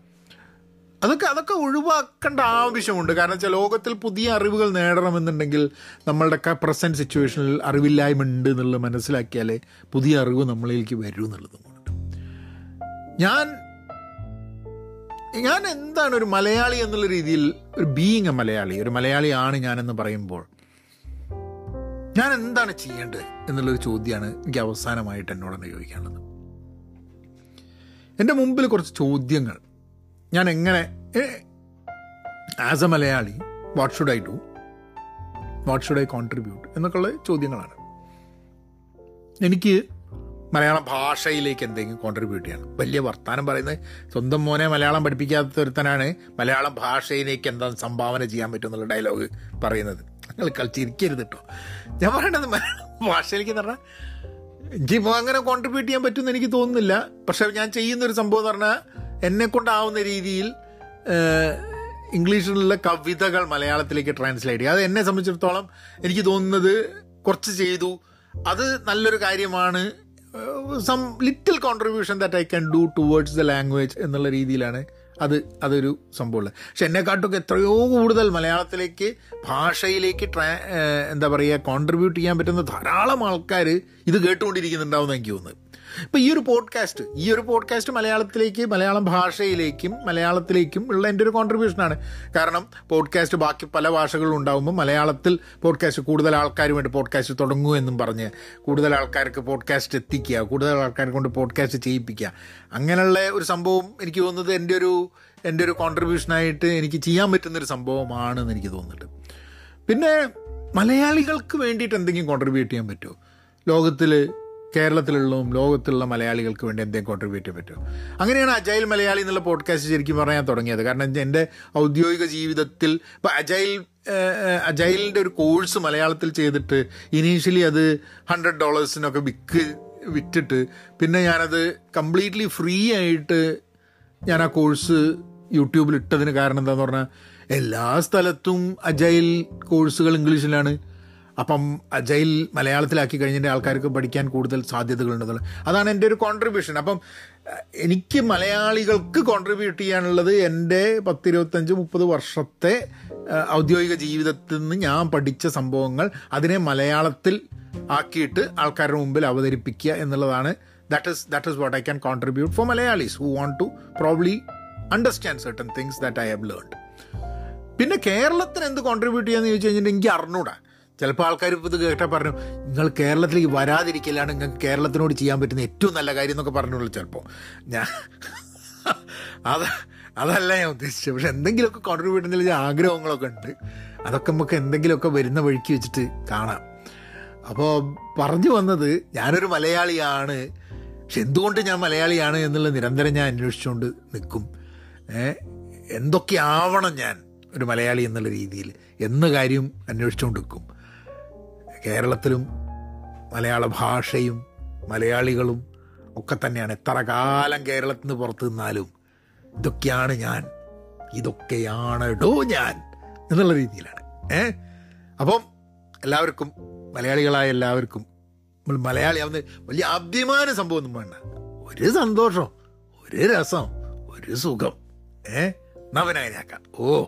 അതൊക്കെ അതൊക്കെ ഒഴിവാക്കേണ്ട ആവശ്യമുണ്ട്. കാരണം വെച്ചാൽ ലോകത്തിൽ പുതിയ അറിവുകൾ നേടണമെന്നുണ്ടെങ്കിൽ നമ്മളുടെ പ്രസന്റ് സിറ്റുവേഷനിൽ അറിവില്ലായ്മ ഉണ്ട് എന്നുള്ളത് മനസ്സിലാക്കിയാലേ പുതിയ അറിവ് നമ്മളിലേക്ക് വരൂ എന്നുള്ളതും ഞാൻ ഞാൻ എന്താണ് ഒരു മലയാളി എന്നുള്ള രീതിയിൽ ഒരു ബീയിങ് എ മലയാളി ഒരു മലയാളിയാണ് ഞാനെന്ന് പറയുമ്പോൾ ഞാൻ എന്താണ് ചെയ്യേണ്ടത് എന്നുള്ളൊരു ചോദ്യമാണ് എനിക്ക് അവസാനമായിട്ട് എന്നോട് തന്നെ ചോദിക്കാനുള്ളത്. എന്റെ മുമ്പിൽ കുറച്ച് ചോദ്യങ്ങൾ. ഞാൻ എങ്ങനെ as a Malayali what should I do what should I contribute എന്നൊക്കെയുള്ള ചോദ്യങ്ങളാണ്. എനിക്ക് മലയാളം ഭാഷയിലേക്ക് എന്തെങ്കിലും കോൺട്രിബ്യൂട്ട് ചെയ്യണം. വലിയ വർത്തമാനം പറയുന്നത് സ്വന്തം മോനെ മലയാളം പഠിപ്പിക്കാത്ത ഒരുത്തനാണ് മലയാളം ഭാഷയിലേക്ക് എന്താ സംഭാവന ചെയ്യാൻ പറ്റും എന്നുള്ള ഡയലോഗ് പറയുന്നത്. നിങ്ങൾ കളിച്ചിരിക്കരുത് കേട്ടോ ഞാൻ പറയേണ്ടത് മലയാളം ഭാഷയിലേക്ക് എന്ന് പറഞ്ഞാൽ എനിക്കിപ്പോൾ അങ്ങനെ കോൺട്രിബ്യൂട്ട് ചെയ്യാൻ പറ്റുമെന്ന് എനിക്ക് തോന്നുന്നില്ല. പക്ഷെ ഞാൻ ചെയ്യുന്നൊരു സംഭവം എന്ന് പറഞ്ഞാൽ എന്നെ കൊണ്ടാവുന്ന രീതിയിൽ ഇംഗ്ലീഷിലുള്ള കവിതകൾ മലയാളത്തിലേക്ക് ട്രാൻസ്ലേറ്റ് ചെയ്യുക. അത് എന്നെ സംബന്ധിച്ചിടത്തോളം എനിക്ക് തോന്നുന്നത് കുറച്ച് ചെയ്തു. അത് നല്ലൊരു കാര്യമാണ് some little contribution that I can do towards the language എന്നുള്ള രീതിയിലാണ് അത് അതൊരു സംഭവമുള്ളത് പക്ഷെ എന്നെക്കാട്ടൊക്കെ എത്രയോ കൂടുതൽ മലയാളത്തിലേക്ക് ഭാഷയിലേക്ക് ട്രാ എന്താ പറയുക കോൺട്രിബ്യൂട്ട് ചെയ്യാൻ പറ്റുന്ന ധാരാളം ആൾക്കാർ ഇത് കേട്ടുകൊണ്ടിരിക്കുന്നുണ്ടാവുമെന്ന് എനിക്ക് ഇപ്പോൾ ഈ ഒരു പോഡ്കാസ്റ്റ് ഈ ഒരു പോഡ്കാസ്റ്റ് മലയാളത്തിലേക്ക് മലയാളം ഭാഷയിലേക്കും മലയാളത്തിലേക്കും ഉള്ള എന്റെ ഒരു കോൺട്രിബ്യൂഷനാണ് കാരണം പോഡ്കാസ്റ്റ് ബാക്കി പല ഭാഷകളും ഉണ്ടാകുമ്പോൾ മലയാളത്തിൽ പോഡ്കാസ്റ്റ് കൂടുതൽ ആൾക്കാരുമായിട്ട് പോഡ്കാസ്റ്റ് തുടങ്ങൂ എന്നും പറഞ്ഞ് കൂടുതൽ ആൾക്കാർക്ക് പോഡ്കാസ്റ്റ് എത്തിക്കുക കൂടുതൽ ആൾക്കാരെ കൊണ്ട് പോഡ്കാസ്റ്റ് ചെയ്യിപ്പിക്കുക. അങ്ങനെയുള്ള ഒരു സംഭവം എനിക്ക് തോന്നുന്നത് എന്റെ ഒരു എന്റെ ഒരു കോൺട്രിബ്യൂഷനായിട്ട് എനിക്ക് ചെയ്യാൻ പറ്റുന്നൊരു സംഭവമാണെന്ന് എനിക്ക് തോന്നുന്നുണ്ട്. പിന്നെ മലയാളികൾക്ക് വേണ്ടിയിട്ട് എന്തെങ്കിലും കോൺട്രിബ്യൂട്ട് ചെയ്യാൻ പറ്റുമോ? ലോകത്തിൽ കേരളത്തിലുള്ളതും ലോകത്തിലുള്ള മലയാളികൾക്ക് വേണ്ടി എന്തെങ്കിലും കോൺട്രിബ്യൂട്ട് ചെയ്യാൻ പറ്റും അങ്ങനെയാണ് അജൈൽ മലയാളി എന്നുള്ള പോഡ്കാസ്റ്റ് ശരിക്കും പറയാൻ തുടങ്ങിയത്. കാരണം എന്റെ ഔദ്യോഗിക ജീവിതത്തിൽ ഇപ്പോൾ അജൈൽ അജൈലിന്റെ ഒരു കോഴ്സ് മലയാളത്തിൽ ചെയ്തിട്ട് ഇനീഷ്യലി അത് ഹൺഡ്രഡ് ഡോളേഴ്സിനൊക്കെ വിക്ക് വിറ്റിട്ട് പിന്നെ ഞാനത് കംപ്ലീറ്റ്ലി ഫ്രീ ആയിട്ട് ഞാൻ ആ കോഴ്സ് യൂട്യൂബിൽ ഇട്ടതിന് കാരണം എന്താണെന്ന് പറഞ്ഞാൽ എല്ലാ സ്ഥലത്തും അജൈൽ കോഴ്സുകൾ ഇംഗ്ലീഷിലാണ്. അപ്പം ജയിൽ മലയാളത്തിലാക്കി കഴിഞ്ഞിട്ട് ആൾക്കാർക്ക് പഠിക്കാൻ കൂടുതൽ സാധ്യതകളുണ്ട് അതാണ് എന്റെ ഒരു കോൺട്രിബ്യൂഷൻ അപ്പം എനിക്ക് മലയാളികൾക്ക് കോൺട്രിബ്യൂട്ട് ചെയ്യാനുള്ളത് എന്റെ പത്തിരുപത്തഞ്ച് മുപ്പത് വർഷത്തെ ഔദ്യോഗിക ജീവിതത്തിൽ നിന്ന് ഞാൻ പഠിച്ച സംഭവങ്ങൾ അതിനെ മലയാളത്തിൽ ആക്കിയിട്ട് ആൾക്കാരുടെ മുമ്പിൽ അവതരിപ്പിക്കുക എന്നുള്ളതാണ്. That is that is what I can contribute for Malayalis who want to probably understand certain things that I have learned പിന്നെ കേരളത്തിന് എന്ത് കോൺട്രിബ്യൂട്ട് ചെയ്യാന്ന് ചോദിച്ചു കഴിഞ്ഞിട്ടുണ്ടെങ്കിൽ എനിക്ക് അറിഞ്ഞൂടാ. ചിലപ്പോൾ ആൾക്കാർ ഇത് കേട്ടാൽ പറഞ്ഞു നിങ്ങൾ കേരളത്തിലേക്ക് വരാതിരിക്കലാണ് നിങ്ങൾക്ക് കേരളത്തിനോട് ചെയ്യാൻ പറ്റുന്ന ഏറ്റവും നല്ല കാര്യം എന്നൊക്കെ പറഞ്ഞുള്ളൂ ചിലപ്പോൾ ഞാൻ അത് അതല്ല ഞാൻ ഉദ്ദേശിച്ചത്. പക്ഷെ എന്തെങ്കിലുമൊക്കെ കോൺട്രിബ്യൂട്ട് ചെയ്യുന്ന ആഗ്രഹങ്ങളൊക്കെ ഉണ്ട്. അതൊക്കെ നമുക്ക് എന്തെങ്കിലുമൊക്കെ വരുന്ന വഴിക്ക് വെച്ചിട്ട് കാണാം. അപ്പോൾ പറഞ്ഞു വന്നത് ഞാനൊരു മലയാളിയാണ്. പക്ഷെ എന്തുകൊണ്ട് ഞാൻ മലയാളിയാണ് എന്നുള്ളത് നിരന്തരം ഞാൻ അന്വേഷിച്ചുകൊണ്ട് നിൽക്കും. എന്തൊക്കെ ആവണം ഞാൻ ഒരു മലയാളി എന്നുള്ള രീതിയിൽ? എന്ന കാര്യം അന്വേഷിച്ചുകൊണ്ട് നിൽക്കും. കേരളത്തിലും മലയാള ഭാഷയും മലയാളികളും ഒക്കെ തന്നെയാണ്. എത്ര കാലം കേരളത്തിൽ നിന്ന് പുറത്ത് നിന്നാലും ഇതൊക്കെയാണ് ഞാൻ ഇതൊക്കെയാണ് ഡോ ഞാൻ എന്നുള്ള രീതിയിലാണ്. ഏ? അപ്പം എല്ലാവർക്കും മലയാളികളായ എല്ലാവർക്കും നമ്മൾ മലയാളിയാവുന്ന വലിയ അഭിമാന സംഭവം ഒന്നും വേണ്ട. ഒരു സന്തോഷം ഒരു രസം ഒരു സുഖം. ഏ? നവനായനാക്കാം ഓ.